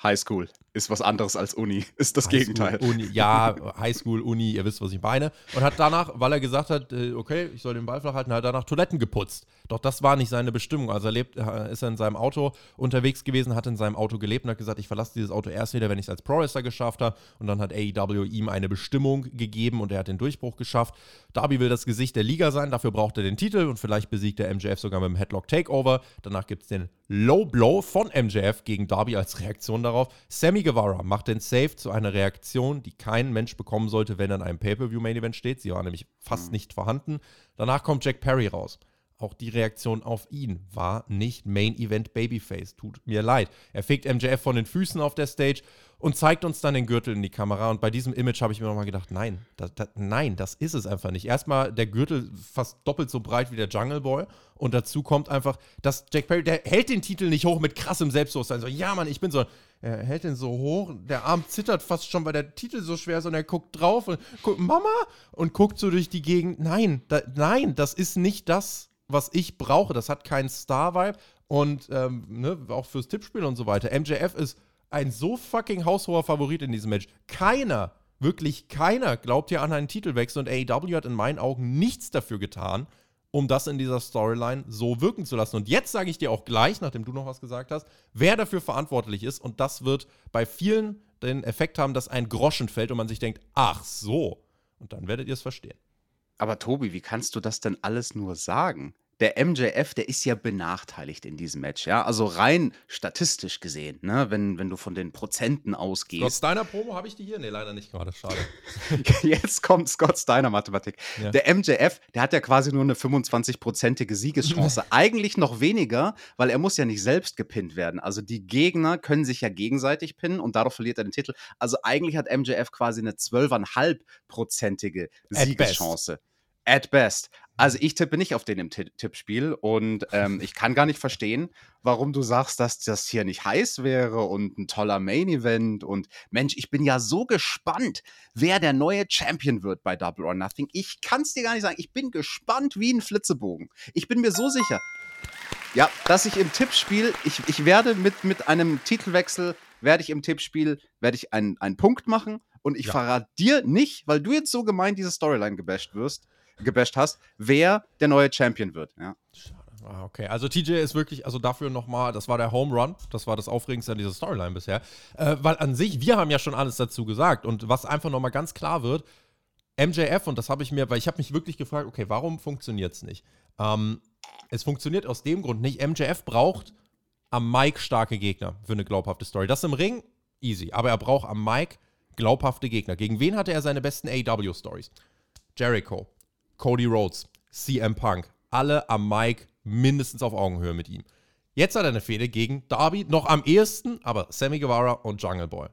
Highschool ist was anderes als Uni, ist das Highschool, Gegenteil. Uni, ja, Highschool, Uni, ihr wisst, was ich meine. Und hat danach, weil er gesagt hat, äh, okay, ich soll den Ball flach halten, hat er danach Toiletten geputzt. Doch das war nicht seine Bestimmung. Also er lebt, äh, ist er in seinem Auto unterwegs gewesen, hat in seinem Auto gelebt und hat gesagt, ich verlasse dieses Auto erst wieder, wenn ich es als Pro-Wrestler geschafft habe. Und dann hat AEW ihm eine Bestimmung gegeben und er hat den Durchbruch geschafft. Darby will das Gesicht der Liga sein, dafür braucht er den Titel und vielleicht besiegt er MJF sogar mit dem Headlock Takeover. Danach gibt es den Low Blow von MJF gegen Darby als Reaktion darauf. Sammy Guevara macht den Save zu einer Reaktion, die kein Mensch bekommen sollte, wenn er in einem Pay-Per-View-Main-Event steht. Sie war nämlich fast nicht vorhanden. Danach kommt Jack Perry raus. Auch die Reaktion auf ihn war nicht Main Event Babyface. Tut mir leid. Er fegt MJF von den Füßen auf der Stage und zeigt uns dann den Gürtel in die Kamera. Und bei diesem Image habe ich mir nochmal gedacht, nein, das, das, nein, das ist es einfach nicht. Erstmal der Gürtel fast doppelt so breit wie der Jungle Boy. Und dazu kommt einfach, dass Jack Perry, der hält den Titel nicht hoch mit krassem Selbstbewusstsein. So, ja, Mann, ich bin so. Er hält den so hoch, der Arm zittert fast schon, weil der Titel so schwer ist und er guckt drauf und guckt, Mama, und guckt so durch die Gegend. Nein, da, nein, das ist nicht das, was ich brauche. Das hat keinen Star-Vibe und ähm, ne, auch fürs Tippspiel und so weiter. MJF ist ein so fucking haushoher Favorit in diesem Match. Keiner, wirklich keiner glaubt hier an einen Titelwechsel und AEW hat in meinen Augen nichts dafür getan, um das in dieser Storyline so wirken zu lassen. Und jetzt sage ich dir auch gleich, nachdem du noch was gesagt hast, wer dafür verantwortlich ist. Und das wird bei vielen den Effekt haben, dass ein Groschen fällt und man sich denkt, ach so. Und dann werdet ihr es verstehen. Aber Tobi, wie kannst du das denn alles nur sagen? Der MJF, der ist ja benachteiligt in diesem Match, ja. Also rein statistisch gesehen, ne, wenn, wenn du von den Prozenten Scott ausgehst. Steiner Promo habe ich die hier? Nee, leider nicht gerade. Schade. Jetzt kommt Scott Steiner Mathematik. Ja. Der MJF, der hat ja quasi nur eine 25-prozentige Siegeschance. Eigentlich noch weniger, weil er muss ja nicht selbst gepinnt werden. Also die Gegner können sich ja gegenseitig pinnen und dadurch verliert er den Titel. Also eigentlich hat MJF quasi eine 12,5-prozentige At Siegeschance. At best. Also ich tippe nicht auf den im Ti- Tippspiel und ähm, ich kann gar nicht verstehen, warum du sagst, dass das hier nicht heiß wäre und ein toller Main Event und Mensch, ich bin ja so gespannt, wer der neue Champion wird bei Double or Nothing. Ich kann es dir gar nicht sagen. Ich bin gespannt wie ein Flitzebogen. Ich bin mir so sicher. Ja, dass ich im Tippspiel, ich, ich werde mit, mit einem Titelwechsel, werde ich im Tippspiel, werde ich einen, einen Punkt machen und ich Ja. verrate dir nicht, weil du jetzt so gemein diese Storyline gebasht wirst, gebasht hast, wer der neue Champion wird. Ja. Ah, okay. Also TJ ist wirklich, also dafür nochmal, das war der Home Run, das war das Aufregendste an dieser Storyline bisher. Äh, weil an sich, wir haben ja schon alles dazu gesagt und was einfach nochmal ganz klar wird, MJF, und das habe ich mir, weil ich habe mich wirklich gefragt, okay, warum funktioniert es nicht? Ähm, es funktioniert aus dem Grund nicht. MJF braucht am Mic starke Gegner für eine glaubhafte Story. Das im Ring, easy. Aber er braucht am Mic glaubhafte Gegner. Gegen wen hatte er seine besten AW-Stories? Jericho, Cody Rhodes, CM Punk. Alle am Mic mindestens auf Augenhöhe mit ihm. Jetzt hat er eine Fehde gegen Darby, noch am ehesten, aber Sammy Guevara und Jungle Boy.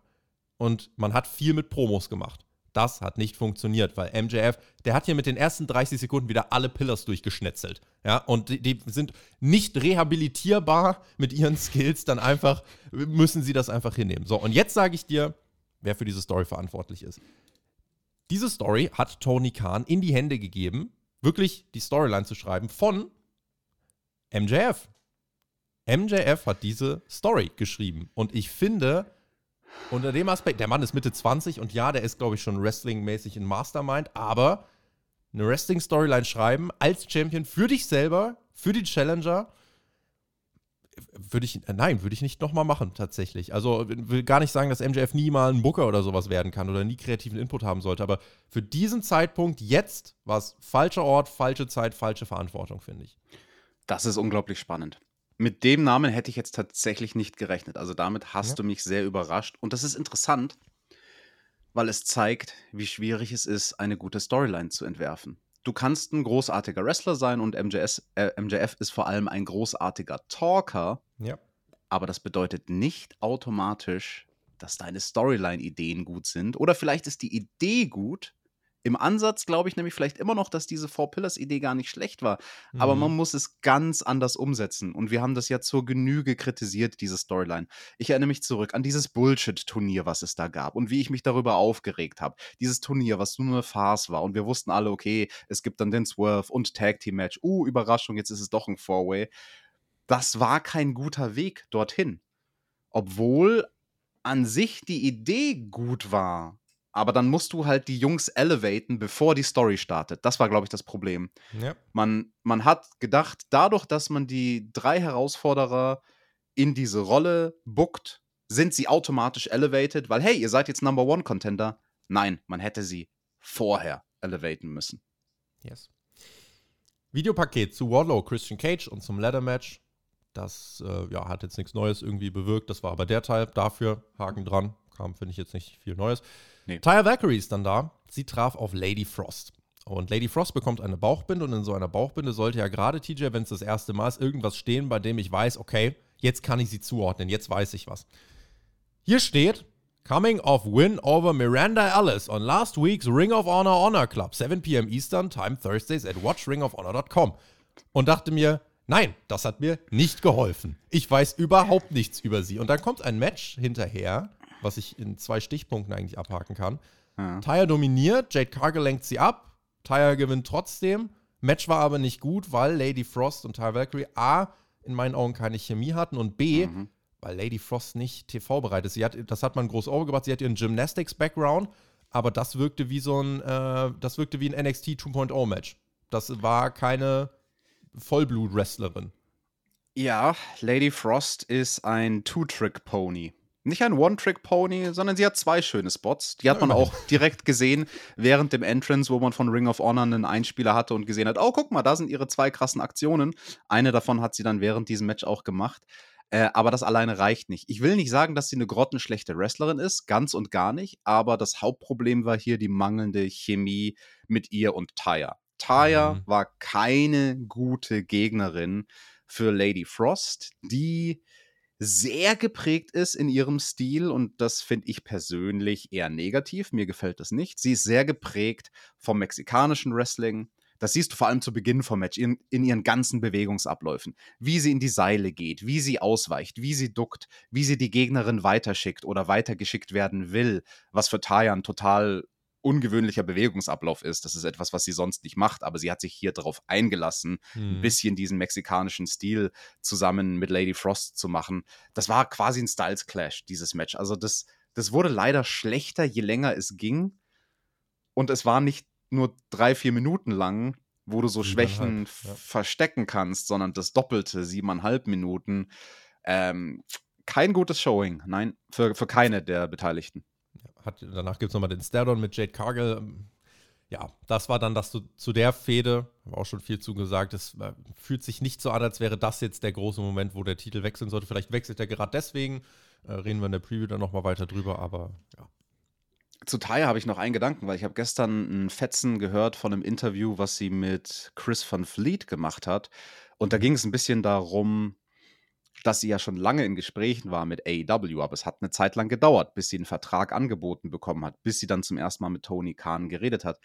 Und man hat viel mit Promos gemacht. Das hat nicht funktioniert, weil MJF, der hat hier mit den ersten 30 Sekunden wieder alle Pillars durchgeschnetzelt. Ja, und die, die sind nicht rehabilitierbar mit ihren Skills, dann einfach müssen sie das einfach hinnehmen. So, und jetzt sage ich dir, wer für diese Story verantwortlich ist. Diese Story hat Tony Khan in die Hände gegeben, wirklich die Storyline zu schreiben von MJF. MJF hat diese Story geschrieben. Und ich finde, unter dem Aspekt, der Mann ist Mitte 20 und ja, der ist, glaube ich, schon wrestlingmäßig in Mastermind, aber eine Wrestling-Storyline schreiben als Champion für dich selber, für die Challenger, würde ich, äh, nein, würde ich nicht nochmal machen, tatsächlich. Also will gar nicht sagen, dass MJF nie mal ein Booker oder sowas werden kann oder nie kreativen Input haben sollte, aber für diesen Zeitpunkt jetzt war es falscher Ort, falsche Zeit, falsche Verantwortung, finde ich. Das ist unglaublich spannend. Mit dem Namen hätte ich jetzt tatsächlich nicht gerechnet. Also damit hast ja. du mich sehr überrascht. Und das ist interessant, weil es zeigt, wie schwierig es ist, eine gute Storyline zu entwerfen du kannst ein großartiger Wrestler sein und MJS, äh, MJF ist vor allem ein großartiger Talker. Ja. Aber das bedeutet nicht automatisch, dass deine Storyline-Ideen gut sind. Oder vielleicht ist die Idee gut, im Ansatz glaube ich nämlich vielleicht immer noch, dass diese Four Pillars-Idee gar nicht schlecht war. Mhm. Aber man muss es ganz anders umsetzen. Und wir haben das ja zur Genüge kritisiert, diese Storyline. Ich erinnere mich zurück an dieses Bullshit-Turnier, was es da gab und wie ich mich darüber aufgeregt habe. Dieses Turnier, was nur eine Farce war. Und wir wussten alle, okay, es gibt dann den Swerve und Tag-Team-Match. Uh, Überraschung, jetzt ist es doch ein Four-Way. Das war kein guter Weg dorthin. Obwohl an sich die Idee gut war aber dann musst du halt die Jungs elevaten, bevor die Story startet. Das war, glaube ich, das Problem. Ja. Man, man hat gedacht, dadurch, dass man die drei Herausforderer in diese Rolle bookt, sind sie automatisch elevated, weil, hey, ihr seid jetzt Number One Contender. Nein, man hätte sie vorher elevaten müssen. Yes. Videopaket zu Wardlow, Christian Cage und zum Ladder Match. Das äh, ja, hat jetzt nichts Neues irgendwie bewirkt. Das war aber der Teil. Dafür Haken dran. Kam, finde ich jetzt nicht viel Neues. Nee. Tyre Valkyrie ist dann da. Sie traf auf Lady Frost. Und Lady Frost bekommt eine Bauchbinde und in so einer Bauchbinde sollte ja gerade TJ, wenn es das erste Mal ist, irgendwas stehen, bei dem ich weiß, okay, jetzt kann ich sie zuordnen, jetzt weiß ich was. Hier steht, Coming of win over Miranda Ellis on last week's Ring of Honor Honor Club, 7 p.m. Eastern Time Thursdays at watchringofonor.com. Und dachte mir, nein, das hat mir nicht geholfen. Ich weiß überhaupt nichts über sie. Und dann kommt ein Match hinterher, was ich in zwei Stichpunkten eigentlich abhaken kann. Ja. Tyre dominiert, Jade Cargill lenkt sie ab, Tyre gewinnt trotzdem. Match war aber nicht gut, weil Lady Frost und Tyre Valkyrie A in meinen Augen keine Chemie hatten und B, mhm. weil Lady Frost nicht TV-bereit ist. Sie hat, das hat man groß overgebracht. Sie hat ihren Gymnastics-Background, aber das wirkte wie so ein, äh, das wirkte wie ein NXT 2.0-Match. Das war keine Vollblut-Wrestlerin. Ja, Lady Frost ist ein Two-Trick-Pony nicht ein One-Trick-Pony, sondern sie hat zwei schöne Spots. Die hat man auch direkt gesehen während dem Entrance, wo man von Ring of Honor einen Einspieler hatte und gesehen hat, oh, guck mal, da sind ihre zwei krassen Aktionen. Eine davon hat sie dann während diesem Match auch gemacht. Äh, aber das alleine reicht nicht. Ich will nicht sagen, dass sie eine grottenschlechte Wrestlerin ist, ganz und gar nicht, aber das Hauptproblem war hier die mangelnde Chemie mit ihr und Taya. Taya mhm. war keine gute Gegnerin für Lady Frost, die sehr geprägt ist in ihrem Stil und das finde ich persönlich eher negativ. Mir gefällt das nicht. Sie ist sehr geprägt vom mexikanischen Wrestling. Das siehst du vor allem zu Beginn vom Match in, in, ihren ganzen Bewegungsabläufen. Wie sie in die Seile geht, wie sie ausweicht, wie sie duckt, wie sie die Gegnerin weiterschickt oder weitergeschickt werden will, was für Tayan total ungewöhnlicher Bewegungsablauf ist. Das ist etwas, was sie sonst nicht macht, aber sie hat sich hier darauf eingelassen, hm. ein bisschen diesen mexikanischen Stil zusammen mit Lady Frost zu machen. Das war quasi ein Styles Clash, dieses Match. Also das, das wurde leider schlechter, je länger es ging. Und es war nicht nur drei, vier Minuten lang, wo du so Schwächen ja. verstecken kannst, sondern das Doppelte, siebeneinhalb Minuten. Ähm, kein gutes Showing, nein, für, für keine der Beteiligten hat, danach gibt es nochmal den Stairdown mit Jade Cargill. Ja, das war dann das zu, zu der Fehde, habe auch schon viel zugesagt. Es äh, fühlt sich nicht so an, als wäre das jetzt der große Moment, wo der Titel wechseln sollte. Vielleicht wechselt er gerade deswegen. Äh, reden wir in der Preview dann nochmal weiter drüber, aber ja. Zu Taya habe ich noch einen Gedanken, weil ich habe gestern ein Fetzen gehört von einem Interview, was sie mit Chris van Fleet gemacht hat. Und da ging es ein bisschen darum, dass sie ja schon lange in Gesprächen war mit AEW, aber es hat eine Zeit lang gedauert, bis sie einen Vertrag angeboten bekommen hat, bis sie dann zum ersten Mal mit Tony Khan geredet hat.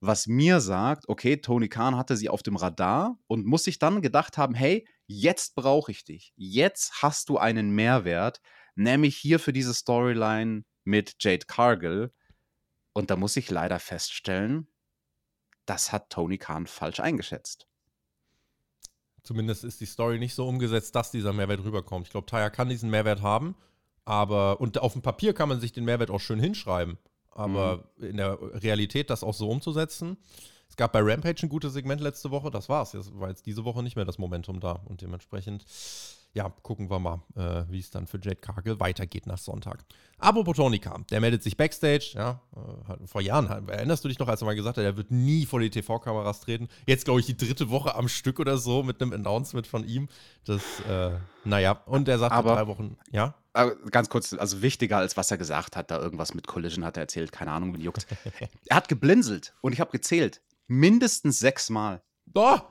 Was mir sagt, okay, Tony Khan hatte sie auf dem Radar und muss sich dann gedacht haben, hey, jetzt brauche ich dich. Jetzt hast du einen Mehrwert, nämlich hier für diese Storyline mit Jade Cargill. Und da muss ich leider feststellen, das hat Tony Khan falsch eingeschätzt. Zumindest ist die Story nicht so umgesetzt, dass dieser Mehrwert rüberkommt. Ich glaube, Taya kann diesen Mehrwert haben, aber und auf dem Papier kann man sich den Mehrwert auch schön hinschreiben. Aber mhm. in der Realität das auch so umzusetzen, Es gab bei Rampage ein gutes Segment letzte Woche, das war's. Jetzt war jetzt diese Woche nicht mehr das Momentum da und dementsprechend ja, gucken wir mal, äh, wie es dann für Jade Cargill weitergeht nach Sonntag. Abo Botonica, der meldet sich Backstage, ja, äh, vor Jahren, erinnerst du dich noch, als er mal gesagt hat, er wird nie vor die TV-Kameras treten. Jetzt, glaube ich, die dritte Woche am Stück oder so mit einem Announcement von ihm. Das, äh, naja, und er sagt aber, drei Wochen, ja. Aber ganz kurz, also wichtiger als was er gesagt hat, da irgendwas mit Collision hat er erzählt, keine Ahnung, wie juckt. er hat geblinzelt und ich habe gezählt, mindestens sechsmal. Doch,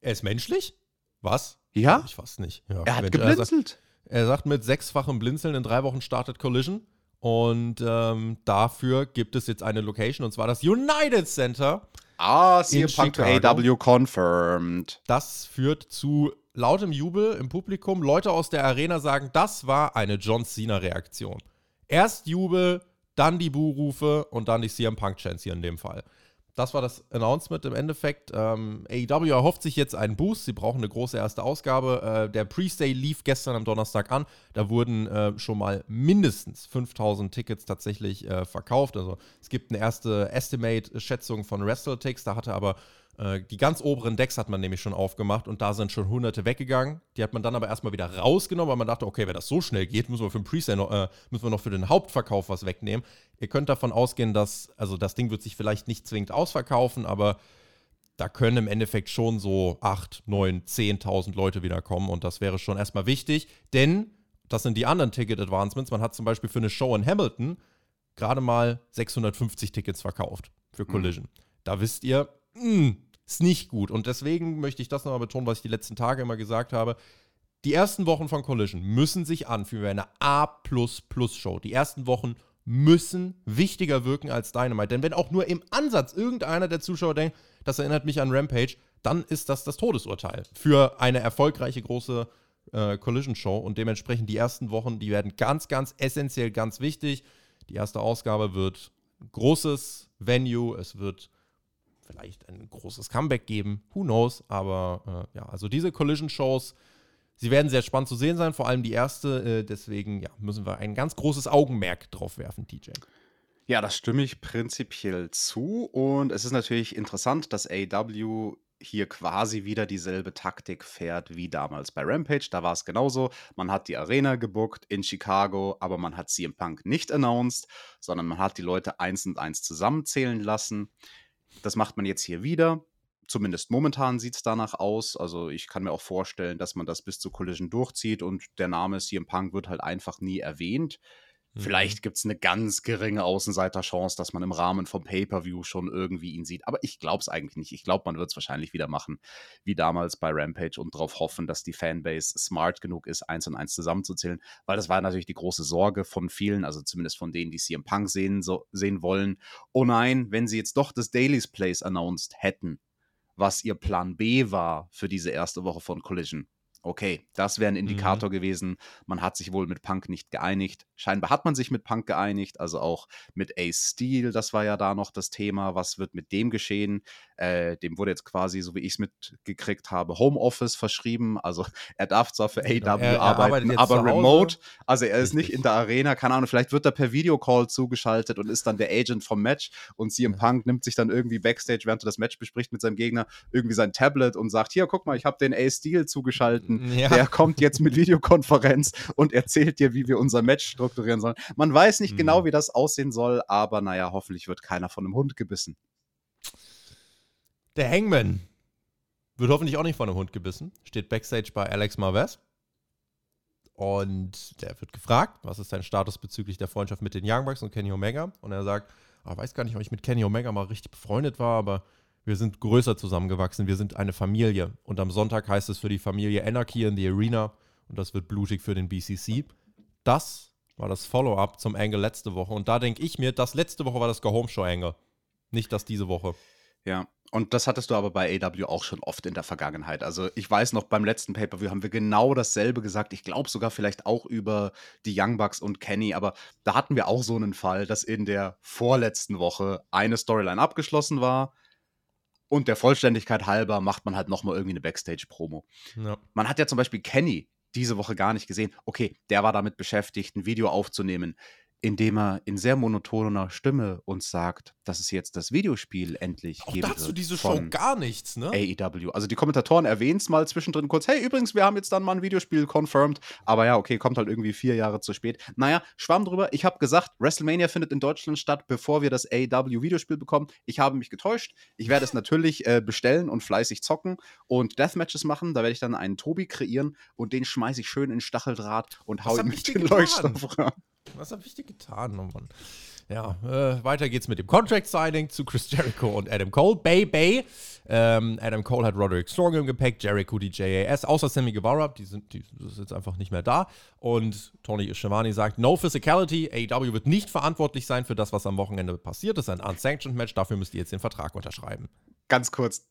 er ist menschlich? Was? Ja? Ich fast nicht. Ja, er hat geblinzelt. Er sagt, er sagt, mit sechsfachem Blinzeln in drei Wochen startet Collision. Und ähm, dafür gibt es jetzt eine Location, und zwar das United Center. Ah, CM Punk AW confirmed. Das führt zu lautem Jubel im Publikum. Leute aus der Arena sagen, das war eine John Cena-Reaktion. Erst Jubel, dann die Buhrufe und dann die CM Punk-Chance hier in dem Fall das war das Announcement im Endeffekt. Ähm, AEW erhofft sich jetzt einen Boost. Sie brauchen eine große erste Ausgabe. Äh, der Pre-Stay lief gestern am Donnerstag an. Da wurden äh, schon mal mindestens 5000 Tickets tatsächlich äh, verkauft. Also es gibt eine erste Estimate-Schätzung von WrestleTix. Da hatte aber äh, die ganz oberen Decks hat man nämlich schon aufgemacht und da sind schon hunderte weggegangen. Die hat man dann aber erstmal wieder rausgenommen, weil man dachte, okay, wenn das so schnell geht, müssen wir für den Presale noch, äh, müssen wir noch für den Hauptverkauf was wegnehmen. Ihr könnt davon ausgehen, dass, also das Ding wird sich vielleicht nicht zwingend ausverkaufen, aber da können im Endeffekt schon so 8, 9, 10.000 Leute wieder kommen und das wäre schon erstmal wichtig, denn das sind die anderen Ticket-Advancements. Man hat zum Beispiel für eine Show in Hamilton gerade mal 650 Tickets verkauft für mhm. Collision. Mhm. Da wisst ihr, mh, hm, ist nicht gut. Und deswegen möchte ich das nochmal betonen, was ich die letzten Tage immer gesagt habe. Die ersten Wochen von Collision müssen sich anfühlen wie eine A-Show. Die ersten Wochen müssen wichtiger wirken als Dynamite. Denn wenn auch nur im Ansatz irgendeiner der Zuschauer denkt, das erinnert mich an Rampage, dann ist das das Todesurteil für eine erfolgreiche große äh, Collision-Show. Und dementsprechend die ersten Wochen, die werden ganz, ganz essentiell, ganz wichtig. Die erste Ausgabe wird großes Venue, es wird vielleicht ein großes Comeback geben. Who knows? Aber äh, ja, also diese Collision-Shows, sie werden sehr spannend zu sehen sein, vor allem die erste. Äh, deswegen ja, müssen wir ein ganz großes Augenmerk drauf werfen, TJ. Ja, das stimme ich prinzipiell zu. Und es ist natürlich interessant, dass AW hier quasi wieder dieselbe Taktik fährt wie damals bei Rampage. Da war es genauso. Man hat die Arena gebuckt in Chicago, aber man hat CM Punk nicht announced, sondern man hat die Leute eins und eins zusammenzählen lassen. Das macht man jetzt hier wieder. Zumindest momentan sieht es danach aus. Also ich kann mir auch vorstellen, dass man das bis zu Collision durchzieht und der Name CM Punk wird halt einfach nie erwähnt. Mhm. Vielleicht gibt es eine ganz geringe Außenseiterchance, dass man im Rahmen vom Pay-Per-View schon irgendwie ihn sieht. Aber ich glaube es eigentlich nicht. Ich glaube, man wird es wahrscheinlich wieder machen, wie damals bei Rampage und darauf hoffen, dass die Fanbase smart genug ist, eins und eins zusammenzuzählen. Weil das war natürlich die große Sorge von vielen, also zumindest von denen, die CM Punk sehen, so, sehen wollen. Oh nein, wenn sie jetzt doch das Daily's Place announced hätten, was ihr Plan B war für diese erste Woche von Collision Okay, das wäre ein Indikator mhm. gewesen. Man hat sich wohl mit Punk nicht geeinigt. Scheinbar hat man sich mit Punk geeinigt, also auch mit Ace Steel, das war ja da noch das Thema. Was wird mit dem geschehen? Äh, dem wurde jetzt quasi, so wie ich es mitgekriegt habe, Homeoffice verschrieben. Also er darf zwar für genau. AW er, arbeiten, er aber remote. Also er ist nicht in der Arena, keine Ahnung, vielleicht wird er per Videocall zugeschaltet und ist dann der Agent vom Match und CM ja. Punk nimmt sich dann irgendwie Backstage, während er das Match bespricht mit seinem Gegner, irgendwie sein Tablet und sagt, hier, guck mal, ich habe den Ace Steel zugeschaltet ja. der kommt jetzt mit Videokonferenz und erzählt dir, wie wir unser Match strukturieren sollen. Man weiß nicht genau, mhm. genau, wie das aussehen soll, aber naja, hoffentlich wird keiner von einem Hund gebissen. Der Hangman wird hoffentlich auch nicht von einem Hund gebissen. Steht backstage bei Alex Marvez. Und der wird gefragt, was ist sein Status bezüglich der Freundschaft mit den Young Bucks und Kenny Omega. Und er sagt, ah, weiß gar nicht, ob ich mit Kenny Omega mal richtig befreundet war, aber wir sind größer zusammengewachsen, wir sind eine Familie. Und am Sonntag heißt es für die Familie Anarchy in the Arena und das wird blutig für den BCC. Das war das Follow-up zum Angle letzte Woche. Und da denke ich mir, das letzte Woche war das Go-Home-Show-Angle. Nicht das diese Woche. Ja, und das hattest du aber bei AW auch schon oft in der Vergangenheit. Also ich weiß noch, beim letzten Pay-Per-View haben wir genau dasselbe gesagt. Ich glaube sogar vielleicht auch über die Young Bucks und Kenny, aber da hatten wir auch so einen Fall, dass in der vorletzten Woche eine Storyline abgeschlossen war, und der Vollständigkeit halber macht man halt nochmal irgendwie eine Backstage-Promo. Ja. Man hat ja zum Beispiel Kenny diese Woche gar nicht gesehen. Okay, der war damit beschäftigt, ein Video aufzunehmen. Indem er in sehr monotoner Stimme uns sagt, dass es jetzt das Videospiel endlich Auch geben dazu wird diese Show gar nichts, ne? AEW. Also die Kommentatoren erwähnen es mal zwischendrin kurz, hey, übrigens, wir haben jetzt dann mal ein Videospiel confirmed. Aber ja, okay, kommt halt irgendwie vier Jahre zu spät. Naja, schwamm drüber. Ich habe gesagt, WrestleMania findet in Deutschland statt, bevor wir das AEW-Videospiel bekommen. Ich habe mich getäuscht. Ich werde es natürlich äh, bestellen und fleißig zocken und Deathmatches machen. Da werde ich dann einen Tobi kreieren und den schmeiße ich schön in Stacheldraht und hau ich mit den? Leuchtstoff ran. Was habe ich dir getan, oh Mann? Ja, äh, weiter geht's mit dem Contract-Signing zu Chris Jericho und Adam Cole. Bay Bay. Ähm, Adam Cole hat Roderick Strong im Gepäck, Jericho die JAS, außer Sammy Guevara, die sind, die sind jetzt einfach nicht mehr da. Und Tony Schiavone sagt, no physicality, AEW wird nicht verantwortlich sein für das, was am Wochenende passiert. Das ist ein unsanctioned Match, dafür müsst ihr jetzt den Vertrag unterschreiben. ganz kurz.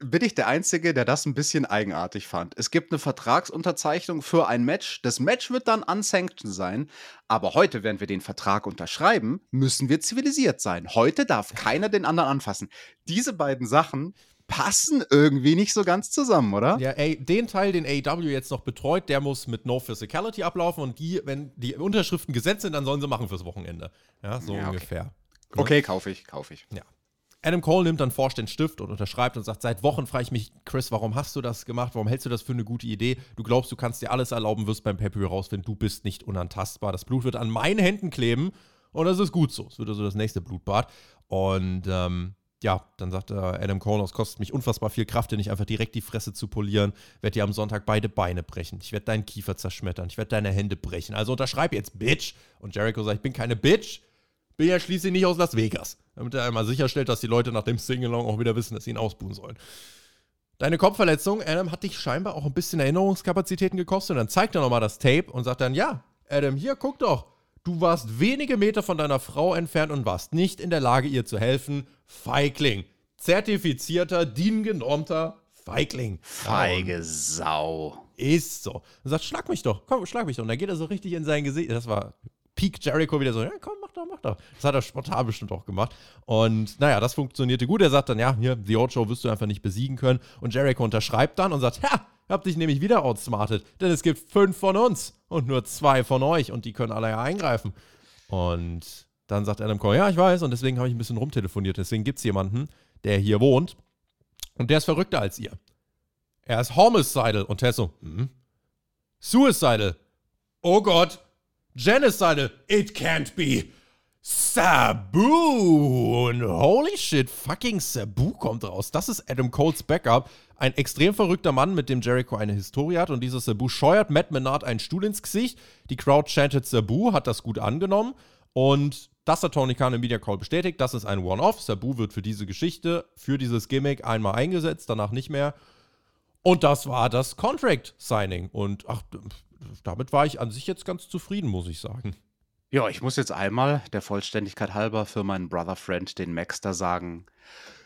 Bin ich der Einzige, der das ein bisschen eigenartig fand? Es gibt eine Vertragsunterzeichnung für ein Match. Das Match wird dann unsanctioned sein. Aber heute, während wir den Vertrag unterschreiben, müssen wir zivilisiert sein. Heute darf keiner den anderen anfassen. Diese beiden Sachen passen irgendwie nicht so ganz zusammen, oder? Ja, ey, den Teil, den AEW jetzt noch betreut, der muss mit No Physicality ablaufen und die, wenn die Unterschriften gesetzt sind, dann sollen sie machen fürs Wochenende. Ja, so Ja, okay. ungefähr. Okay, kaufe ich, kaufe ich. Ja. Adam Cole nimmt dann Forsch den Stift und unterschreibt und sagt: Seit Wochen frage ich mich, Chris, warum hast du das gemacht? Warum hältst du das für eine gute Idee? Du glaubst, du kannst dir alles erlauben, wirst beim pay rausfinden, du bist nicht unantastbar. Das Blut wird an meinen Händen kleben und das ist gut so. Es wird also das nächste Blutbad. Und ähm, ja, dann sagt äh, Adam Cole, es kostet mich unfassbar viel Kraft, dir nicht einfach direkt die Fresse zu polieren. Werd dir am Sonntag beide Beine brechen. Ich werde deinen Kiefer zerschmettern. Ich werde deine Hände brechen. Also unterschreib jetzt, Bitch. Und Jericho sagt, ich bin keine Bitch. Bin ja schließlich nicht aus Las Vegas. Damit er einmal sicherstellt, dass die Leute nach dem Singalong auch wieder wissen, dass sie ihn ausbuhen sollen. Deine Kopfverletzung, Adam, hat dich scheinbar auch ein bisschen Erinnerungskapazitäten gekostet. Und dann zeigt er nochmal das Tape und sagt dann, ja, Adam, hier, guck doch. Du warst wenige Meter von deiner Frau entfernt und warst nicht in der Lage, ihr zu helfen. Feigling. Zertifizierter, DIN-genormter Feigling. Feige Sau. Ist so. Und sagt, schlag mich doch, komm, schlag mich doch. Und dann geht er so richtig in sein Gesicht. Das war Peak Jericho wieder so, ja, komm, mach doch, mach doch. Das hat er spontan bestimmt auch gemacht. Und naja, das funktionierte gut. Er sagt dann, ja, hier, The Old Show wirst du einfach nicht besiegen können. Und Jericho unterschreibt dann und sagt, ja, hab dich nämlich wieder outsmartet. Denn es gibt fünf von uns und nur zwei von euch. Und die können alle ja eingreifen. Und dann sagt Adam Cole, ja, ich weiß. Und deswegen habe ich ein bisschen rumtelefoniert. Deswegen gibt es jemanden, der hier wohnt. Und der ist verrückter als ihr. Er ist homicidal. Und Tess so, hm? Suicidal. Oh Gott. Genocidal. It can't be. Sabu. Und holy shit, fucking Sabu kommt raus. Das ist Adam Coles Backup. Ein extrem verrückter Mann, mit dem Jericho eine Historie hat. Und dieser Sabu scheuert Matt Menard einen Stuhl ins Gesicht. Die Crowd chantet Sabu, hat das gut angenommen. Und das hat Tony Khan im Media Call bestätigt. Das ist ein One-Off. Sabu wird für diese Geschichte, für dieses Gimmick einmal eingesetzt, danach nicht mehr. Und das war das Contract Signing. Und ach, damit war ich an sich jetzt ganz zufrieden, muss ich sagen. Ja, ich muss jetzt einmal der Vollständigkeit halber für meinen Brother Friend, den Maxter, sagen.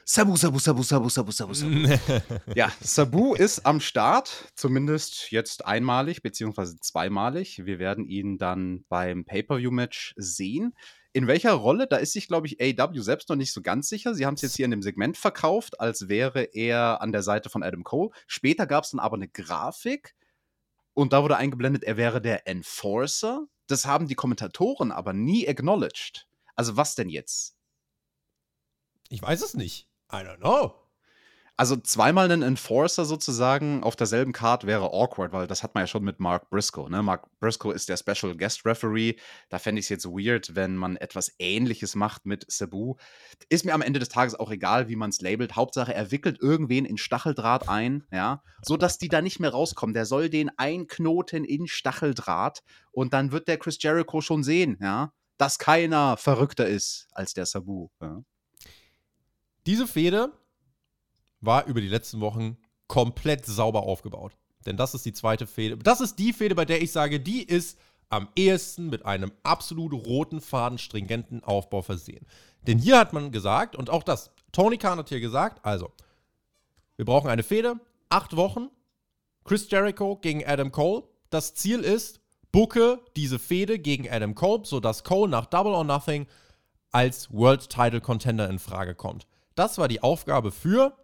Sabu, Sabu, Sabu, Sabu, Sabu, Sabu, Sabu. ja, Sabu ist am Start, zumindest jetzt einmalig, beziehungsweise zweimalig. Wir werden ihn dann beim Pay-Per-View-Match sehen. In welcher Rolle? Da ist sich, glaube ich, AW selbst noch nicht so ganz sicher. Sie haben es jetzt hier in dem Segment verkauft, als wäre er an der Seite von Adam Cole. Später gab es dann aber eine Grafik und da wurde eingeblendet, er wäre der Enforcer. Das haben die Kommentatoren aber nie acknowledged. Also was denn jetzt? Ich weiß es nicht. I don't know. Also zweimal einen Enforcer sozusagen auf derselben Card wäre awkward, weil das hat man ja schon mit Mark Briscoe. Ne? Mark Briscoe ist der Special Guest Referee. Da fände ich es jetzt weird, wenn man etwas Ähnliches macht mit Sabu. Ist mir am Ende des Tages auch egal, wie man es labelt. Hauptsache, er wickelt irgendwen in Stacheldraht ein, ja, sodass die da nicht mehr rauskommen. Der soll den einknoten in Stacheldraht und dann wird der Chris Jericho schon sehen, ja, dass keiner verrückter ist als der Sabu. Ja. Diese Fehde war über die letzten Wochen komplett sauber aufgebaut. Denn das ist die zweite Fehde. Das ist die Fehde, bei der ich sage, die ist am ehesten mit einem absolut roten Faden stringenten Aufbau versehen. Denn hier hat man gesagt, und auch das, Tony Khan hat hier gesagt, also, wir brauchen eine Fehde, acht Wochen, Chris Jericho gegen Adam Cole. Das Ziel ist, bucke diese Fehde gegen Adam Cole, sodass Cole nach Double or Nothing als World Title Contender in Frage kommt. Das war die Aufgabe für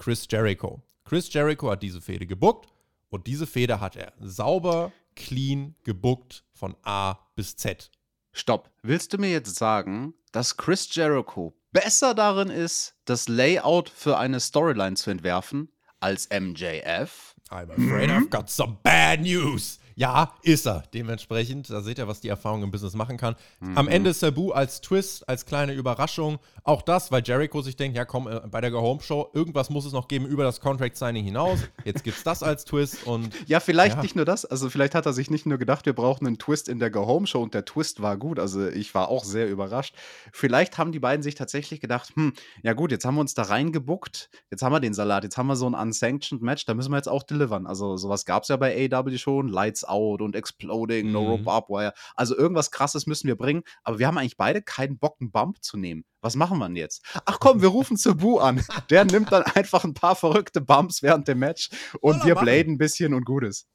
Chris Jericho. Chris Jericho hat diese Fehde gebuckt und diese Fehde hat er sauber, clean gebuckt von A bis Z. Stopp. Willst du mir jetzt sagen, dass Chris Jericho besser darin ist, das Layout für eine Storyline zu entwerfen, als MJF? I'm afraid I've got some bad news. Ja, ist er. Dementsprechend, da seht ihr, was die Erfahrung im Business machen kann. Mhm. Am Ende Sabu als Twist, als kleine Überraschung. Auch das, weil Jericho sich denkt, ja komm, äh, bei der Go Home Show, irgendwas muss es noch geben über das Contract Signing hinaus. Jetzt gibt's das als Twist und. Ja, vielleicht ja. nicht nur das. Also vielleicht hat er sich nicht nur gedacht, wir brauchen einen Twist in der Go Home Show und der Twist war gut. Also ich war auch sehr überrascht. Vielleicht haben die beiden sich tatsächlich gedacht, hm, ja gut, jetzt haben wir uns da reingebuckt, jetzt haben wir den Salat, jetzt haben wir so ein unsanctioned Match, da müssen wir jetzt auch delivern. Also sowas gab es ja bei AW schon, Lights Out und Exploding, mhm. No Rope Barbed Wire. Also irgendwas krasses müssen wir bringen, aber wir haben eigentlich beide keinen Bock, einen Bump zu nehmen. Was machen wir denn jetzt? Ach komm, wir rufen Cebu an. Der nimmt dann einfach ein paar verrückte Bumps während dem Match und wir bladen ein bisschen und gut ist.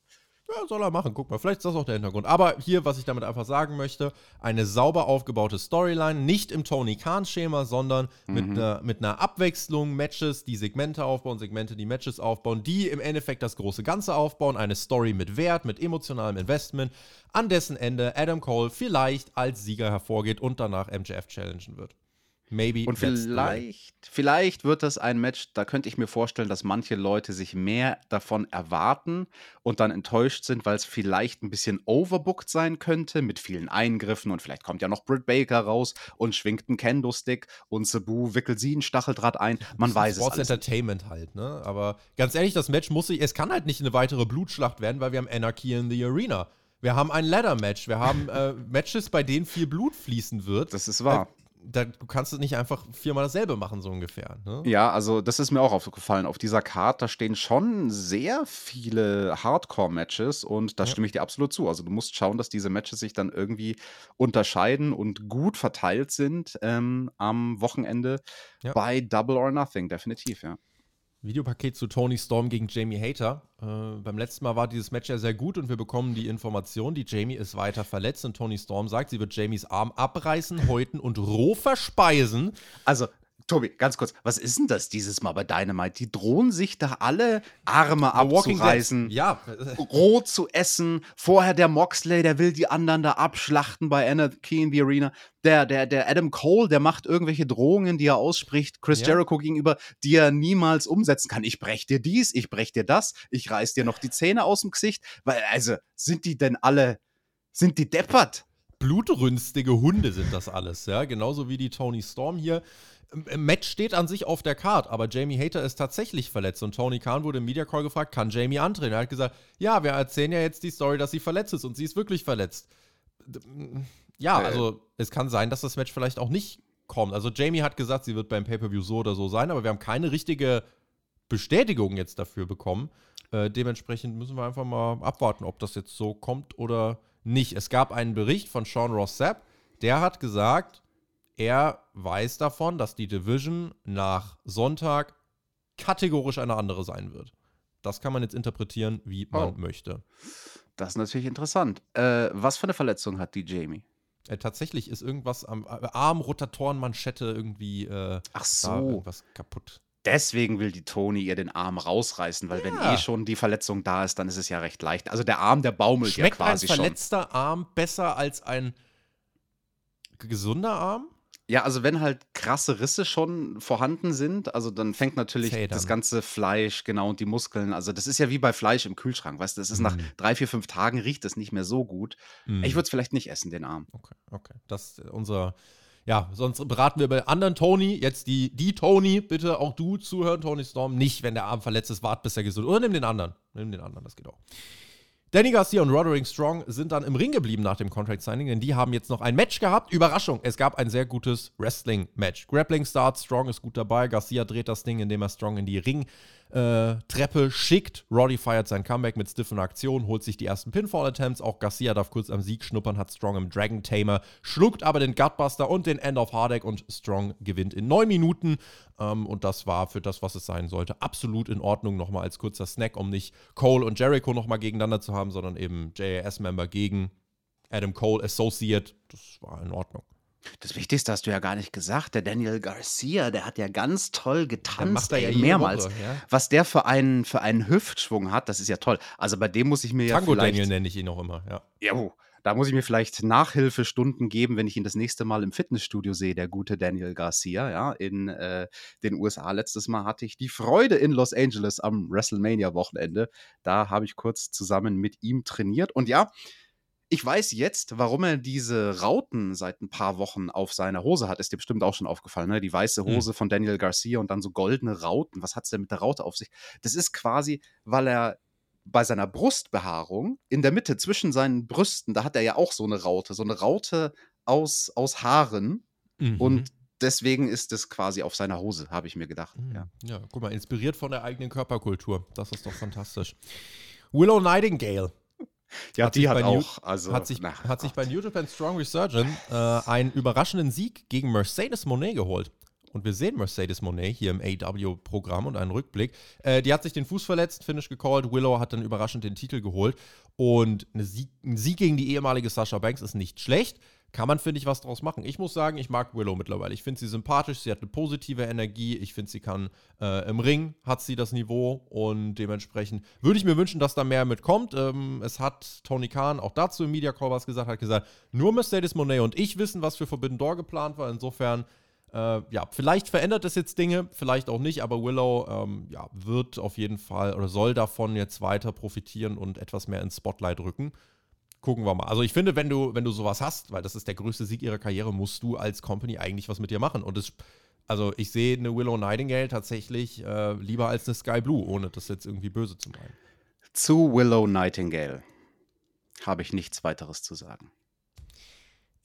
Ja, soll er machen. Guck mal, vielleicht ist das auch der Hintergrund. Aber hier, was ich damit einfach sagen möchte, eine sauber aufgebaute Storyline, nicht im Tony Khan-Schema, sondern mhm. mit, einer, mit einer Abwechslung, Matches, die Segmente aufbauen, Segmente, die Matches aufbauen, die im Endeffekt das große Ganze aufbauen, eine Story mit Wert, mit emotionalem Investment, an dessen Ende Adam Cole vielleicht als Sieger hervorgeht und danach MJF challengen wird. Maybe und vielleicht, vielleicht wird das ein Match, da könnte ich mir vorstellen, dass manche Leute sich mehr davon erwarten und dann enttäuscht sind, weil es vielleicht ein bisschen overbooked sein könnte mit vielen Eingriffen und vielleicht kommt ja noch Britt Baker raus und schwingt einen Kendo-Stick und Sabu wickelt sie einen Stacheldraht ein. Man weiß Sports es alles. Entertainment halt, ne? Aber ganz ehrlich, das Match muss sich, es kann halt nicht eine weitere Blutschlacht werden, weil wir haben Anarchy in the Arena. Wir haben ein Ladder-Match. Wir haben äh, Matches, bei denen viel Blut fließen wird. Das ist wahr. Da, du kannst es nicht einfach viermal dasselbe machen, so ungefähr. Ne? Ja, also das ist mir auch aufgefallen. Auf dieser Karte, da stehen schon sehr viele Hardcore-Matches und da ja. stimme ich dir absolut zu. Also du musst schauen, dass diese Matches sich dann irgendwie unterscheiden und gut verteilt sind ähm, am Wochenende ja. bei Double or Nothing, definitiv, ja. Videopaket zu Tony Storm gegen Jamie Hater. Äh, beim letzten Mal war dieses Match ja sehr gut und wir bekommen die Information, die Jamie ist weiter verletzt und Tony Storm sagt, sie wird Jamies Arm abreißen, häuten und roh verspeisen. Also Tobi, ganz kurz, was ist denn das dieses Mal bei Dynamite? Die drohen sich da alle Arme abzureißen, ja. roh zu essen. Vorher der Moxley, der will die anderen da abschlachten bei Anarchy in the Arena. Der, der, der Adam Cole, der macht irgendwelche Drohungen, die er ausspricht, Chris ja. Jericho gegenüber, die er niemals umsetzen kann. Ich brech dir dies, ich brech dir das, ich reiß dir noch die Zähne aus dem Gesicht. Weil, also, sind die denn alle, sind die deppert? Blutrünstige Hunde sind das alles, ja. Genauso wie die Tony Storm hier. Match steht an sich auf der Card, aber Jamie Hater ist tatsächlich verletzt und Tony Khan wurde im Media Call gefragt, kann Jamie antreten? Er hat gesagt, ja, wir erzählen ja jetzt die Story, dass sie verletzt ist und sie ist wirklich verletzt. Ja, äh. also es kann sein, dass das Match vielleicht auch nicht kommt. Also Jamie hat gesagt, sie wird beim Pay-Per-View so oder so sein, aber wir haben keine richtige Bestätigung jetzt dafür bekommen. Äh, dementsprechend müssen wir einfach mal abwarten, ob das jetzt so kommt oder nicht. Es gab einen Bericht von Sean Ross Sapp, der hat gesagt, er weiß davon, dass die Division nach Sonntag kategorisch eine andere sein wird. Das kann man jetzt interpretieren, wie man oh. möchte. Das ist natürlich interessant. Äh, was für eine Verletzung hat die Jamie? Äh, tatsächlich ist irgendwas am äh, Arm, Rotatorenmanschette irgendwie. Äh, Ach so. irgendwas kaputt. Deswegen will die Tony ihr den Arm rausreißen, weil ja. wenn eh schon die Verletzung da ist, dann ist es ja recht leicht. Also der Arm, der baumelt Schmeckt ja quasi ein verletzter schon. Arm besser als ein gesunder Arm? Ja, also wenn halt krasse Risse schon vorhanden sind, also dann fängt natürlich Federn. das ganze Fleisch, genau, und die Muskeln. Also das ist ja wie bei Fleisch im Kühlschrank, weißt du, das ist mm. nach mhm. drei, vier, fünf Tagen riecht es nicht mehr so gut. Mm. Ich würde es vielleicht nicht essen, den Arm. Okay, okay. Das ist unser, ja, sonst beraten wir bei anderen Tony, jetzt die, die Tony, bitte auch du zuhören, Tony Storm, nicht, wenn der Arm verletzt ist, wart bis er gesund. Oder nimm den anderen. Nimm den anderen, das geht auch. Danny Garcia und Roderick Strong sind dann im Ring geblieben nach dem Contract Signing, denn die haben jetzt noch ein Match gehabt. Überraschung, es gab ein sehr gutes Wrestling-Match. Grappling Start, Strong ist gut dabei. Garcia dreht das Ding, indem er Strong in die Ring äh, Treppe schickt. Roddy feiert sein Comeback mit stiffen Aktionen, holt sich die ersten Pinfall-Attempts. Auch Garcia darf kurz am Sieg schnuppern, hat Strong im Dragon Tamer, schluckt aber den Gutbuster und den End of Hardek und Strong gewinnt in neun Minuten. Ähm, und das war für das, was es sein sollte, absolut in Ordnung. Nochmal als kurzer Snack, um nicht Cole und Jericho nochmal gegeneinander zu haben, sondern eben JAS-Member gegen Adam Cole Associate. Das war in Ordnung. Das Wichtigste hast du ja gar nicht gesagt. Der Daniel Garcia, der hat ja ganz toll getanzt, der ja mehrmals. Woche, ja? Was der für einen, für einen Hüftschwung hat, das ist ja toll. Also bei dem muss ich mir Tango ja Tango Daniel nenne ich ihn auch immer, ja. Ja, da muss ich mir vielleicht Nachhilfestunden geben, wenn ich ihn das nächste Mal im Fitnessstudio sehe, der gute Daniel Garcia, ja, in äh, den USA. Letztes Mal hatte ich die Freude in Los Angeles am WrestleMania-Wochenende. Da habe ich kurz zusammen mit ihm trainiert. Und ja, ich weiß jetzt, warum er diese Rauten seit ein paar Wochen auf seiner Hose hat. Ist dir bestimmt auch schon aufgefallen, ne? Die weiße hm. Hose mhm. von Daniel Garcia und dann so goldene Rauten. Was hat es denn mit der Raute auf sich? Das ist quasi, weil er bei seiner Brustbehaarung in der Mitte zwischen seinen Brüsten, da hat er ja auch so eine Raute, so eine Raute aus, aus Haaren. Mhm. Und deswegen ist es quasi auf seiner Hose, habe ich mir gedacht. Mhm. Ja. ja, guck mal, inspiriert von der eigenen Körperkultur. Das ist doch fantastisch. Willow Nightingale ja, hat die hat auch. Also, hat sich, na, hat sich bei New Japan Strong Resurgent äh, einen überraschenden Sieg gegen Mercedes Monet geholt. Und wir sehen Mercedes Monet hier im AW-Programm und einen Rückblick. Äh, die hat sich den Fuß verletzt, Finish gecallt. Willow hat dann überraschend den Titel geholt. Und Sieg, ein Sieg gegen die ehemalige Sasha Banks ist nicht schlecht kann man, finde ich, was draus machen. Ich muss sagen, ich mag Willow mittlerweile. Ich finde sie sympathisch, sie hat eine positive Energie. Ich finde, sie kann äh, im Ring, hat sie das Niveau und dementsprechend würde ich mir wünschen, dass da mehr mitkommt. Ähm, es hat Tony Khan auch dazu im Media Call was gesagt, hat gesagt, nur Mercedes Monet und ich wissen, was für Forbidden Door geplant war. Insofern, äh, ja, vielleicht verändert es jetzt Dinge, vielleicht auch nicht, aber Willow, ähm, ja, wird auf jeden Fall oder soll davon jetzt weiter profitieren und etwas mehr ins Spotlight rücken gucken wir mal. Also ich finde, wenn du, wenn du sowas hast, weil das ist der größte Sieg ihrer Karriere, musst du als Company eigentlich was mit dir machen. Und es, also ich sehe eine Willow Nightingale tatsächlich äh, lieber als eine Sky Blue, ohne das jetzt irgendwie böse zu meinen. Zu Willow Nightingale habe ich nichts weiteres zu sagen.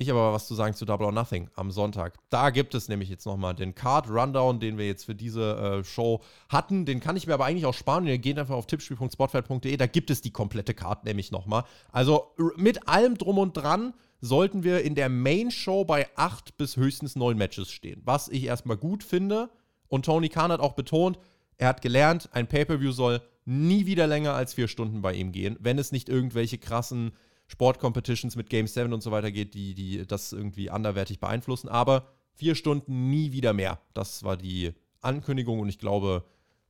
Ich habe aber was zu sagen zu Double or Nothing am Sonntag. Da gibt es nämlich jetzt nochmal den Card Rundown, den wir jetzt für diese äh, Show hatten. Den kann ich mir aber eigentlich auch sparen. Ihr geht einfach auf tippspiel.spotfight.de. Da gibt es die komplette Card nämlich nochmal. Also mit allem Drum und Dran sollten wir in der Main Show bei acht bis höchstens neun Matches stehen. Was ich erstmal gut finde. Und Tony Khan hat auch betont, er hat gelernt, ein Pay-Per-View soll nie wieder länger als vier Stunden bei ihm gehen, wenn es nicht irgendwelche krassen Sportcompetitions mit Game 7 und so weiter geht, die, die das irgendwie anderwertig beeinflussen. Aber vier Stunden nie wieder mehr. Das war die Ankündigung und ich glaube,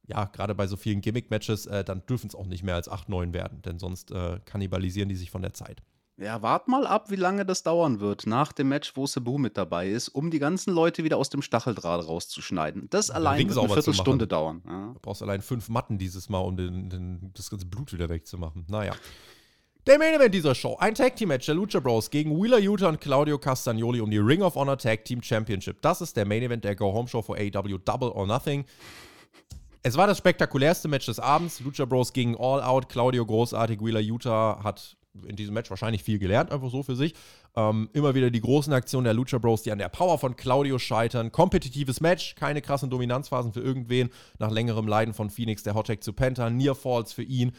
ja, gerade bei so vielen Gimmick-Matches, äh, dann dürfen es auch nicht mehr als 8, 9 werden, denn sonst äh, kannibalisieren die sich von der Zeit. Ja, wart mal ab, wie lange das dauern wird nach dem Match, wo Sabu mit dabei ist, um die ganzen Leute wieder aus dem Stacheldraht rauszuschneiden. Das allein wird eine Viertelstunde dauern. Ja. Du brauchst allein fünf Matten dieses Mal, um den, den, das ganze Blut wieder wegzumachen. Naja. Der Main Event dieser Show. Ein Tag Team Match der Lucha Bros gegen Wheeler Utah und Claudio Castagnoli um die Ring of Honor Tag Team Championship. Das ist der Main Event der Go Home Show für AEW Double or Nothing. Es war das spektakulärste Match des Abends. Lucha Bros gegen All Out. Claudio großartig. Wheeler Utah hat in diesem Match wahrscheinlich viel gelernt, einfach so für sich. Ähm, immer wieder die großen Aktionen der Lucha Bros, die an der Power von Claudio scheitern. Kompetitives Match, keine krassen Dominanzphasen für irgendwen. Nach längerem Leiden von Phoenix der Hottag zu Penta. Near Falls für ihn.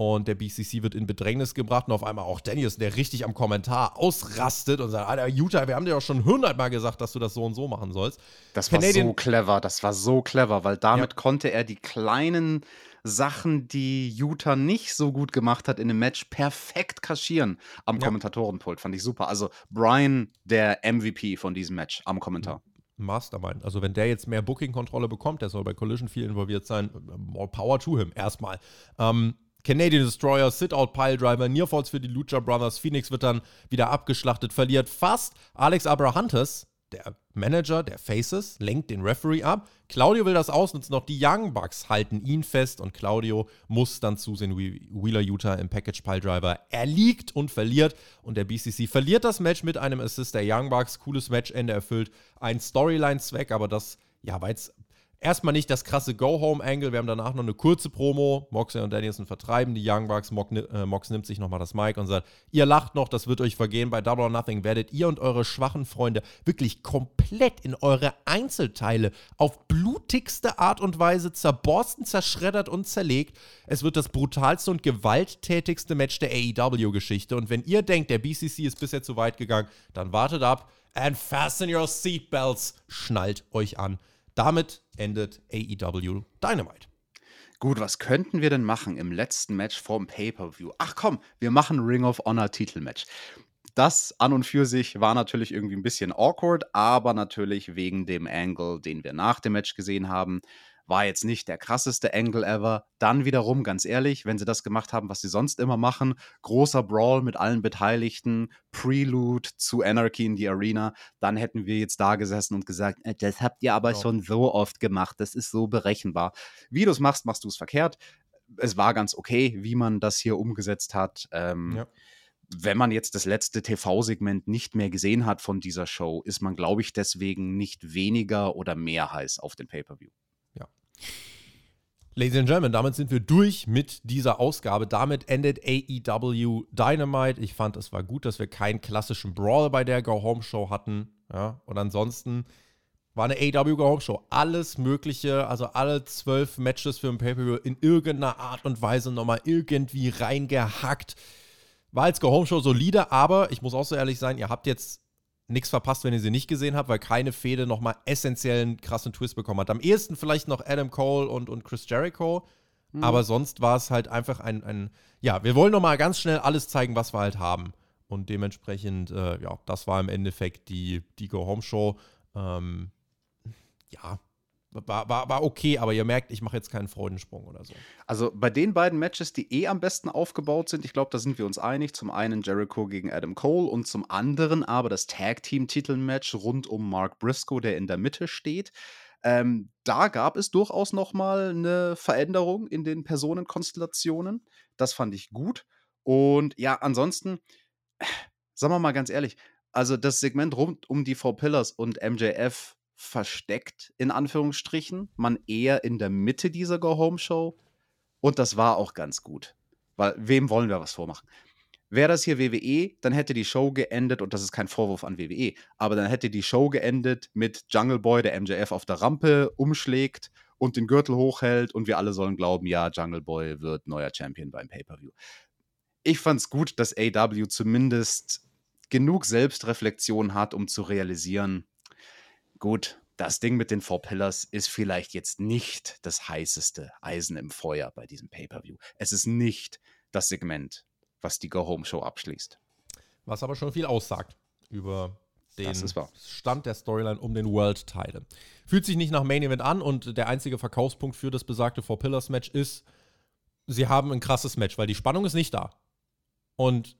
Und der BCC wird in Bedrängnis gebracht und auf einmal auch Daniels, der richtig am Kommentar ausrastet und sagt: Alter, Utah, wir haben dir doch schon hundertmal gesagt, dass du das so und so machen sollst. Das war Canadian so clever, das war so clever, weil damit ja. konnte er die kleinen Sachen, die Utah nicht so gut gemacht hat in dem Match, perfekt kaschieren am ja. Kommentatorenpult. Fand ich super. Also Brian, der MVP von diesem Match am Kommentar. Mastermind. Also wenn der jetzt mehr Booking-Kontrolle bekommt, der soll bei Collision viel involviert sein, more power to him erstmal. Ähm, Canadian Destroyer, Sit-Out Piledriver, Nearfalls für die Lucha Brothers. Phoenix wird dann wieder abgeschlachtet, verliert fast. Alex Abrahantes, der Manager der Faces, lenkt den Referee ab. Claudio will das ausnutzen, noch die Young Bucks halten ihn fest und Claudio muss dann zusehen, wie Wheeler Utah im Package Piledriver erliegt und verliert. Und der BCC verliert das Match mit einem Assist der Young Bucks. Cooles Matchende erfüllt. Ein Storyline-Zweck, aber das ja, war jetzt erstmal nicht das krasse Go-Home-Angle. Wir haben danach noch eine kurze Promo. Moxley und Danielson vertreiben die Young Bucks. Mox, äh, Mox nimmt sich nochmal das Mic und sagt: Ihr lacht noch, das wird euch vergehen. Bei Double or Nothing werdet ihr und eure schwachen Freunde wirklich komplett in eure Einzelteile auf blutigste Art und Weise zerborsten, zerschreddert und zerlegt. Es wird das brutalste und gewalttätigste Match der AEW-Geschichte. Und wenn ihr denkt, der BCC ist bisher zu weit gegangen, dann wartet ab. And fasten your seatbelts. Schnallt euch an. Damit endet AEW Dynamite. Gut, was könnten wir denn machen im letzten Match vorm Pay-Per-View? Ach komm, wir machen Ring of Honor Titelmatch. Das an und für sich war natürlich irgendwie ein bisschen awkward, aber natürlich wegen dem Angle, den wir nach dem Match gesehen haben, war jetzt nicht der krasseste Angle ever. Dann wiederum, ganz ehrlich, wenn sie das gemacht haben, was sie sonst immer machen, großer Brawl mit allen Beteiligten, Prelude zu Anarchy in die Arena, dann hätten wir jetzt da gesessen und gesagt, äh, das habt ihr aber ja. schon so oft gemacht, das ist so berechenbar. Wie du es machst, machst du es verkehrt. Es war ganz okay, wie man das hier umgesetzt hat. Ähm, ja wenn man jetzt das letzte TV-Segment nicht mehr gesehen hat von dieser Show, ist man, glaube ich, deswegen nicht weniger oder mehr heiß auf den Pay-Per-View. Ladies and Gentlemen, damit sind wir durch mit dieser Ausgabe. Damit endet AEW Dynamite. Ich fand, es war gut, dass wir keinen klassischen Brawl bei der Go Home Show hatten. Ja, und ansonsten war eine AEW Go Home Show. Alles Mögliche, also alle zwölf Matches für ein Pay-Per-View in irgendeiner Art und Weise nochmal irgendwie reingehackt. War als Go Home Show solide, aber ich muss auch so ehrlich sein, ihr habt jetzt nichts verpasst, wenn ihr sie nicht gesehen habt, weil keine Fehde nochmal essentiellen krassen Twist bekommen hat. Am ehesten vielleicht noch Adam Cole und, und Chris Jericho, mhm. aber sonst war es halt einfach ein, ein, ja, wir wollen nochmal ganz schnell alles zeigen, was wir halt haben. Und dementsprechend, äh, ja, das war im Endeffekt die, die Go Home Show. Ähm, ja, war, war, war okay, aber ihr merkt, ich mache jetzt keinen Freudensprung oder so. Also bei den beiden Matches, die eh am besten aufgebaut sind, ich glaube, da sind wir uns einig. Zum einen Jericho gegen Adam Cole und zum anderen aber das Tag-Team-Titelmatch rund um Mark Briscoe, der in der Mitte steht. Ähm, da gab es durchaus noch mal eine Veränderung in den Personenkonstellationen. Das fand ich gut. Und ja, ansonsten, sagen wir mal ganz ehrlich, also das Segment rund um die Four Pillars und MJF versteckt, in Anführungsstrichen. Man eher in der Mitte dieser Go-Home-Show. Und das war auch ganz gut. Weil, wem wollen wir was vormachen? Wäre das hier WWE, dann hätte die Show geendet, und das ist kein Vorwurf an WWE, aber dann hätte die Show geendet mit Jungle Boy, der MJF auf der Rampe umschlägt und den Gürtel hochhält und wir alle sollen glauben, ja, Jungle Boy wird neuer Champion beim Pay-Per-View. Ich fand's gut, dass AW zumindest genug Selbstreflexion hat, um zu realisieren, gut, das Ding mit den Four Pillars ist vielleicht jetzt nicht das heißeste Eisen im Feuer bei diesem Pay-Per-View. Es ist nicht das Segment, was die Go-Home-Show abschließt. Was aber schon viel aussagt über den Stand der Storyline um den World-Title. Fühlt sich nicht nach Main Event an und der einzige Verkaufspunkt für das besagte Four Pillars Match ist, sie haben ein krasses Match, weil die Spannung ist nicht da. Und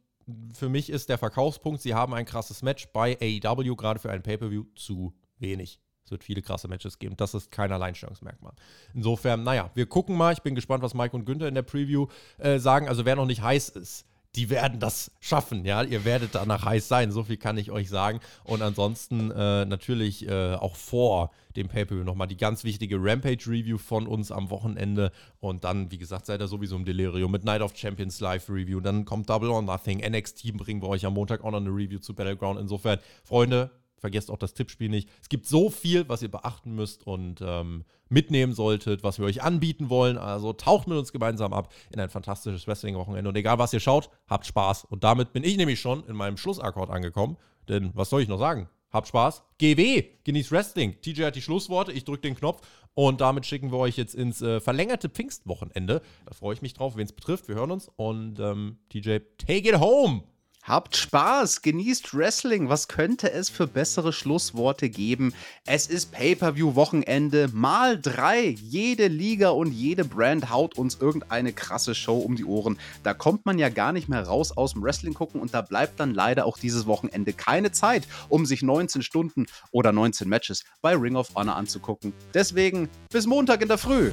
für mich ist der Verkaufspunkt, sie haben ein krasses Match bei AEW, gerade für ein Pay-Per-View, zu wenig. Es wird viele krasse Matches geben. Das ist kein Alleinstellungsmerkmal. Insofern, naja, wir gucken mal. Ich bin gespannt, was Mike und Günther in der Preview äh, sagen. Also, wer noch nicht heiß ist, die werden das schaffen, ja. Ihr werdet danach heiß sein, so viel kann ich euch sagen. Und ansonsten äh, natürlich äh, auch vor dem Pay-Per-View nochmal die ganz wichtige Rampage-Review von uns am Wochenende. Und dann, wie gesagt, seid ihr sowieso im Delirium mit Night of Champions Live-Review. Dann kommt Double or Nothing. NXT bringen wir euch am Montag auch noch eine Review zu Battleground. Insofern, Freunde, Vergesst auch das Tippspiel nicht. Es gibt so viel, was ihr beachten müsst und ähm, mitnehmen solltet, was wir euch anbieten wollen. Also taucht mit uns gemeinsam ab in ein fantastisches Wrestling-Wochenende. Und egal, was ihr schaut, habt Spaß. Und damit bin ich nämlich schon in meinem Schlussakkord angekommen. Denn was soll ich noch sagen? Habt Spaß. GW, genießt Wrestling. TJ hat die Schlussworte, ich drücke den Knopf und damit schicken wir euch jetzt ins äh, verlängerte Pfingstwochenende. Da freue ich mich drauf, wen es betrifft. Wir hören uns und ähm, TJ, take it home! Habt Spaß, genießt Wrestling. Was könnte es für bessere Schlussworte geben? Es ist Pay-per-view-Wochenende mal drei. Jede Liga und jede Brand haut uns irgendeine krasse Show um die Ohren. Da kommt man ja gar nicht mehr raus aus dem Wrestling gucken und da bleibt dann leider auch dieses Wochenende keine Zeit, um sich 19 Stunden oder 19 Matches bei Ring of Honor anzugucken. Deswegen bis Montag in der Früh.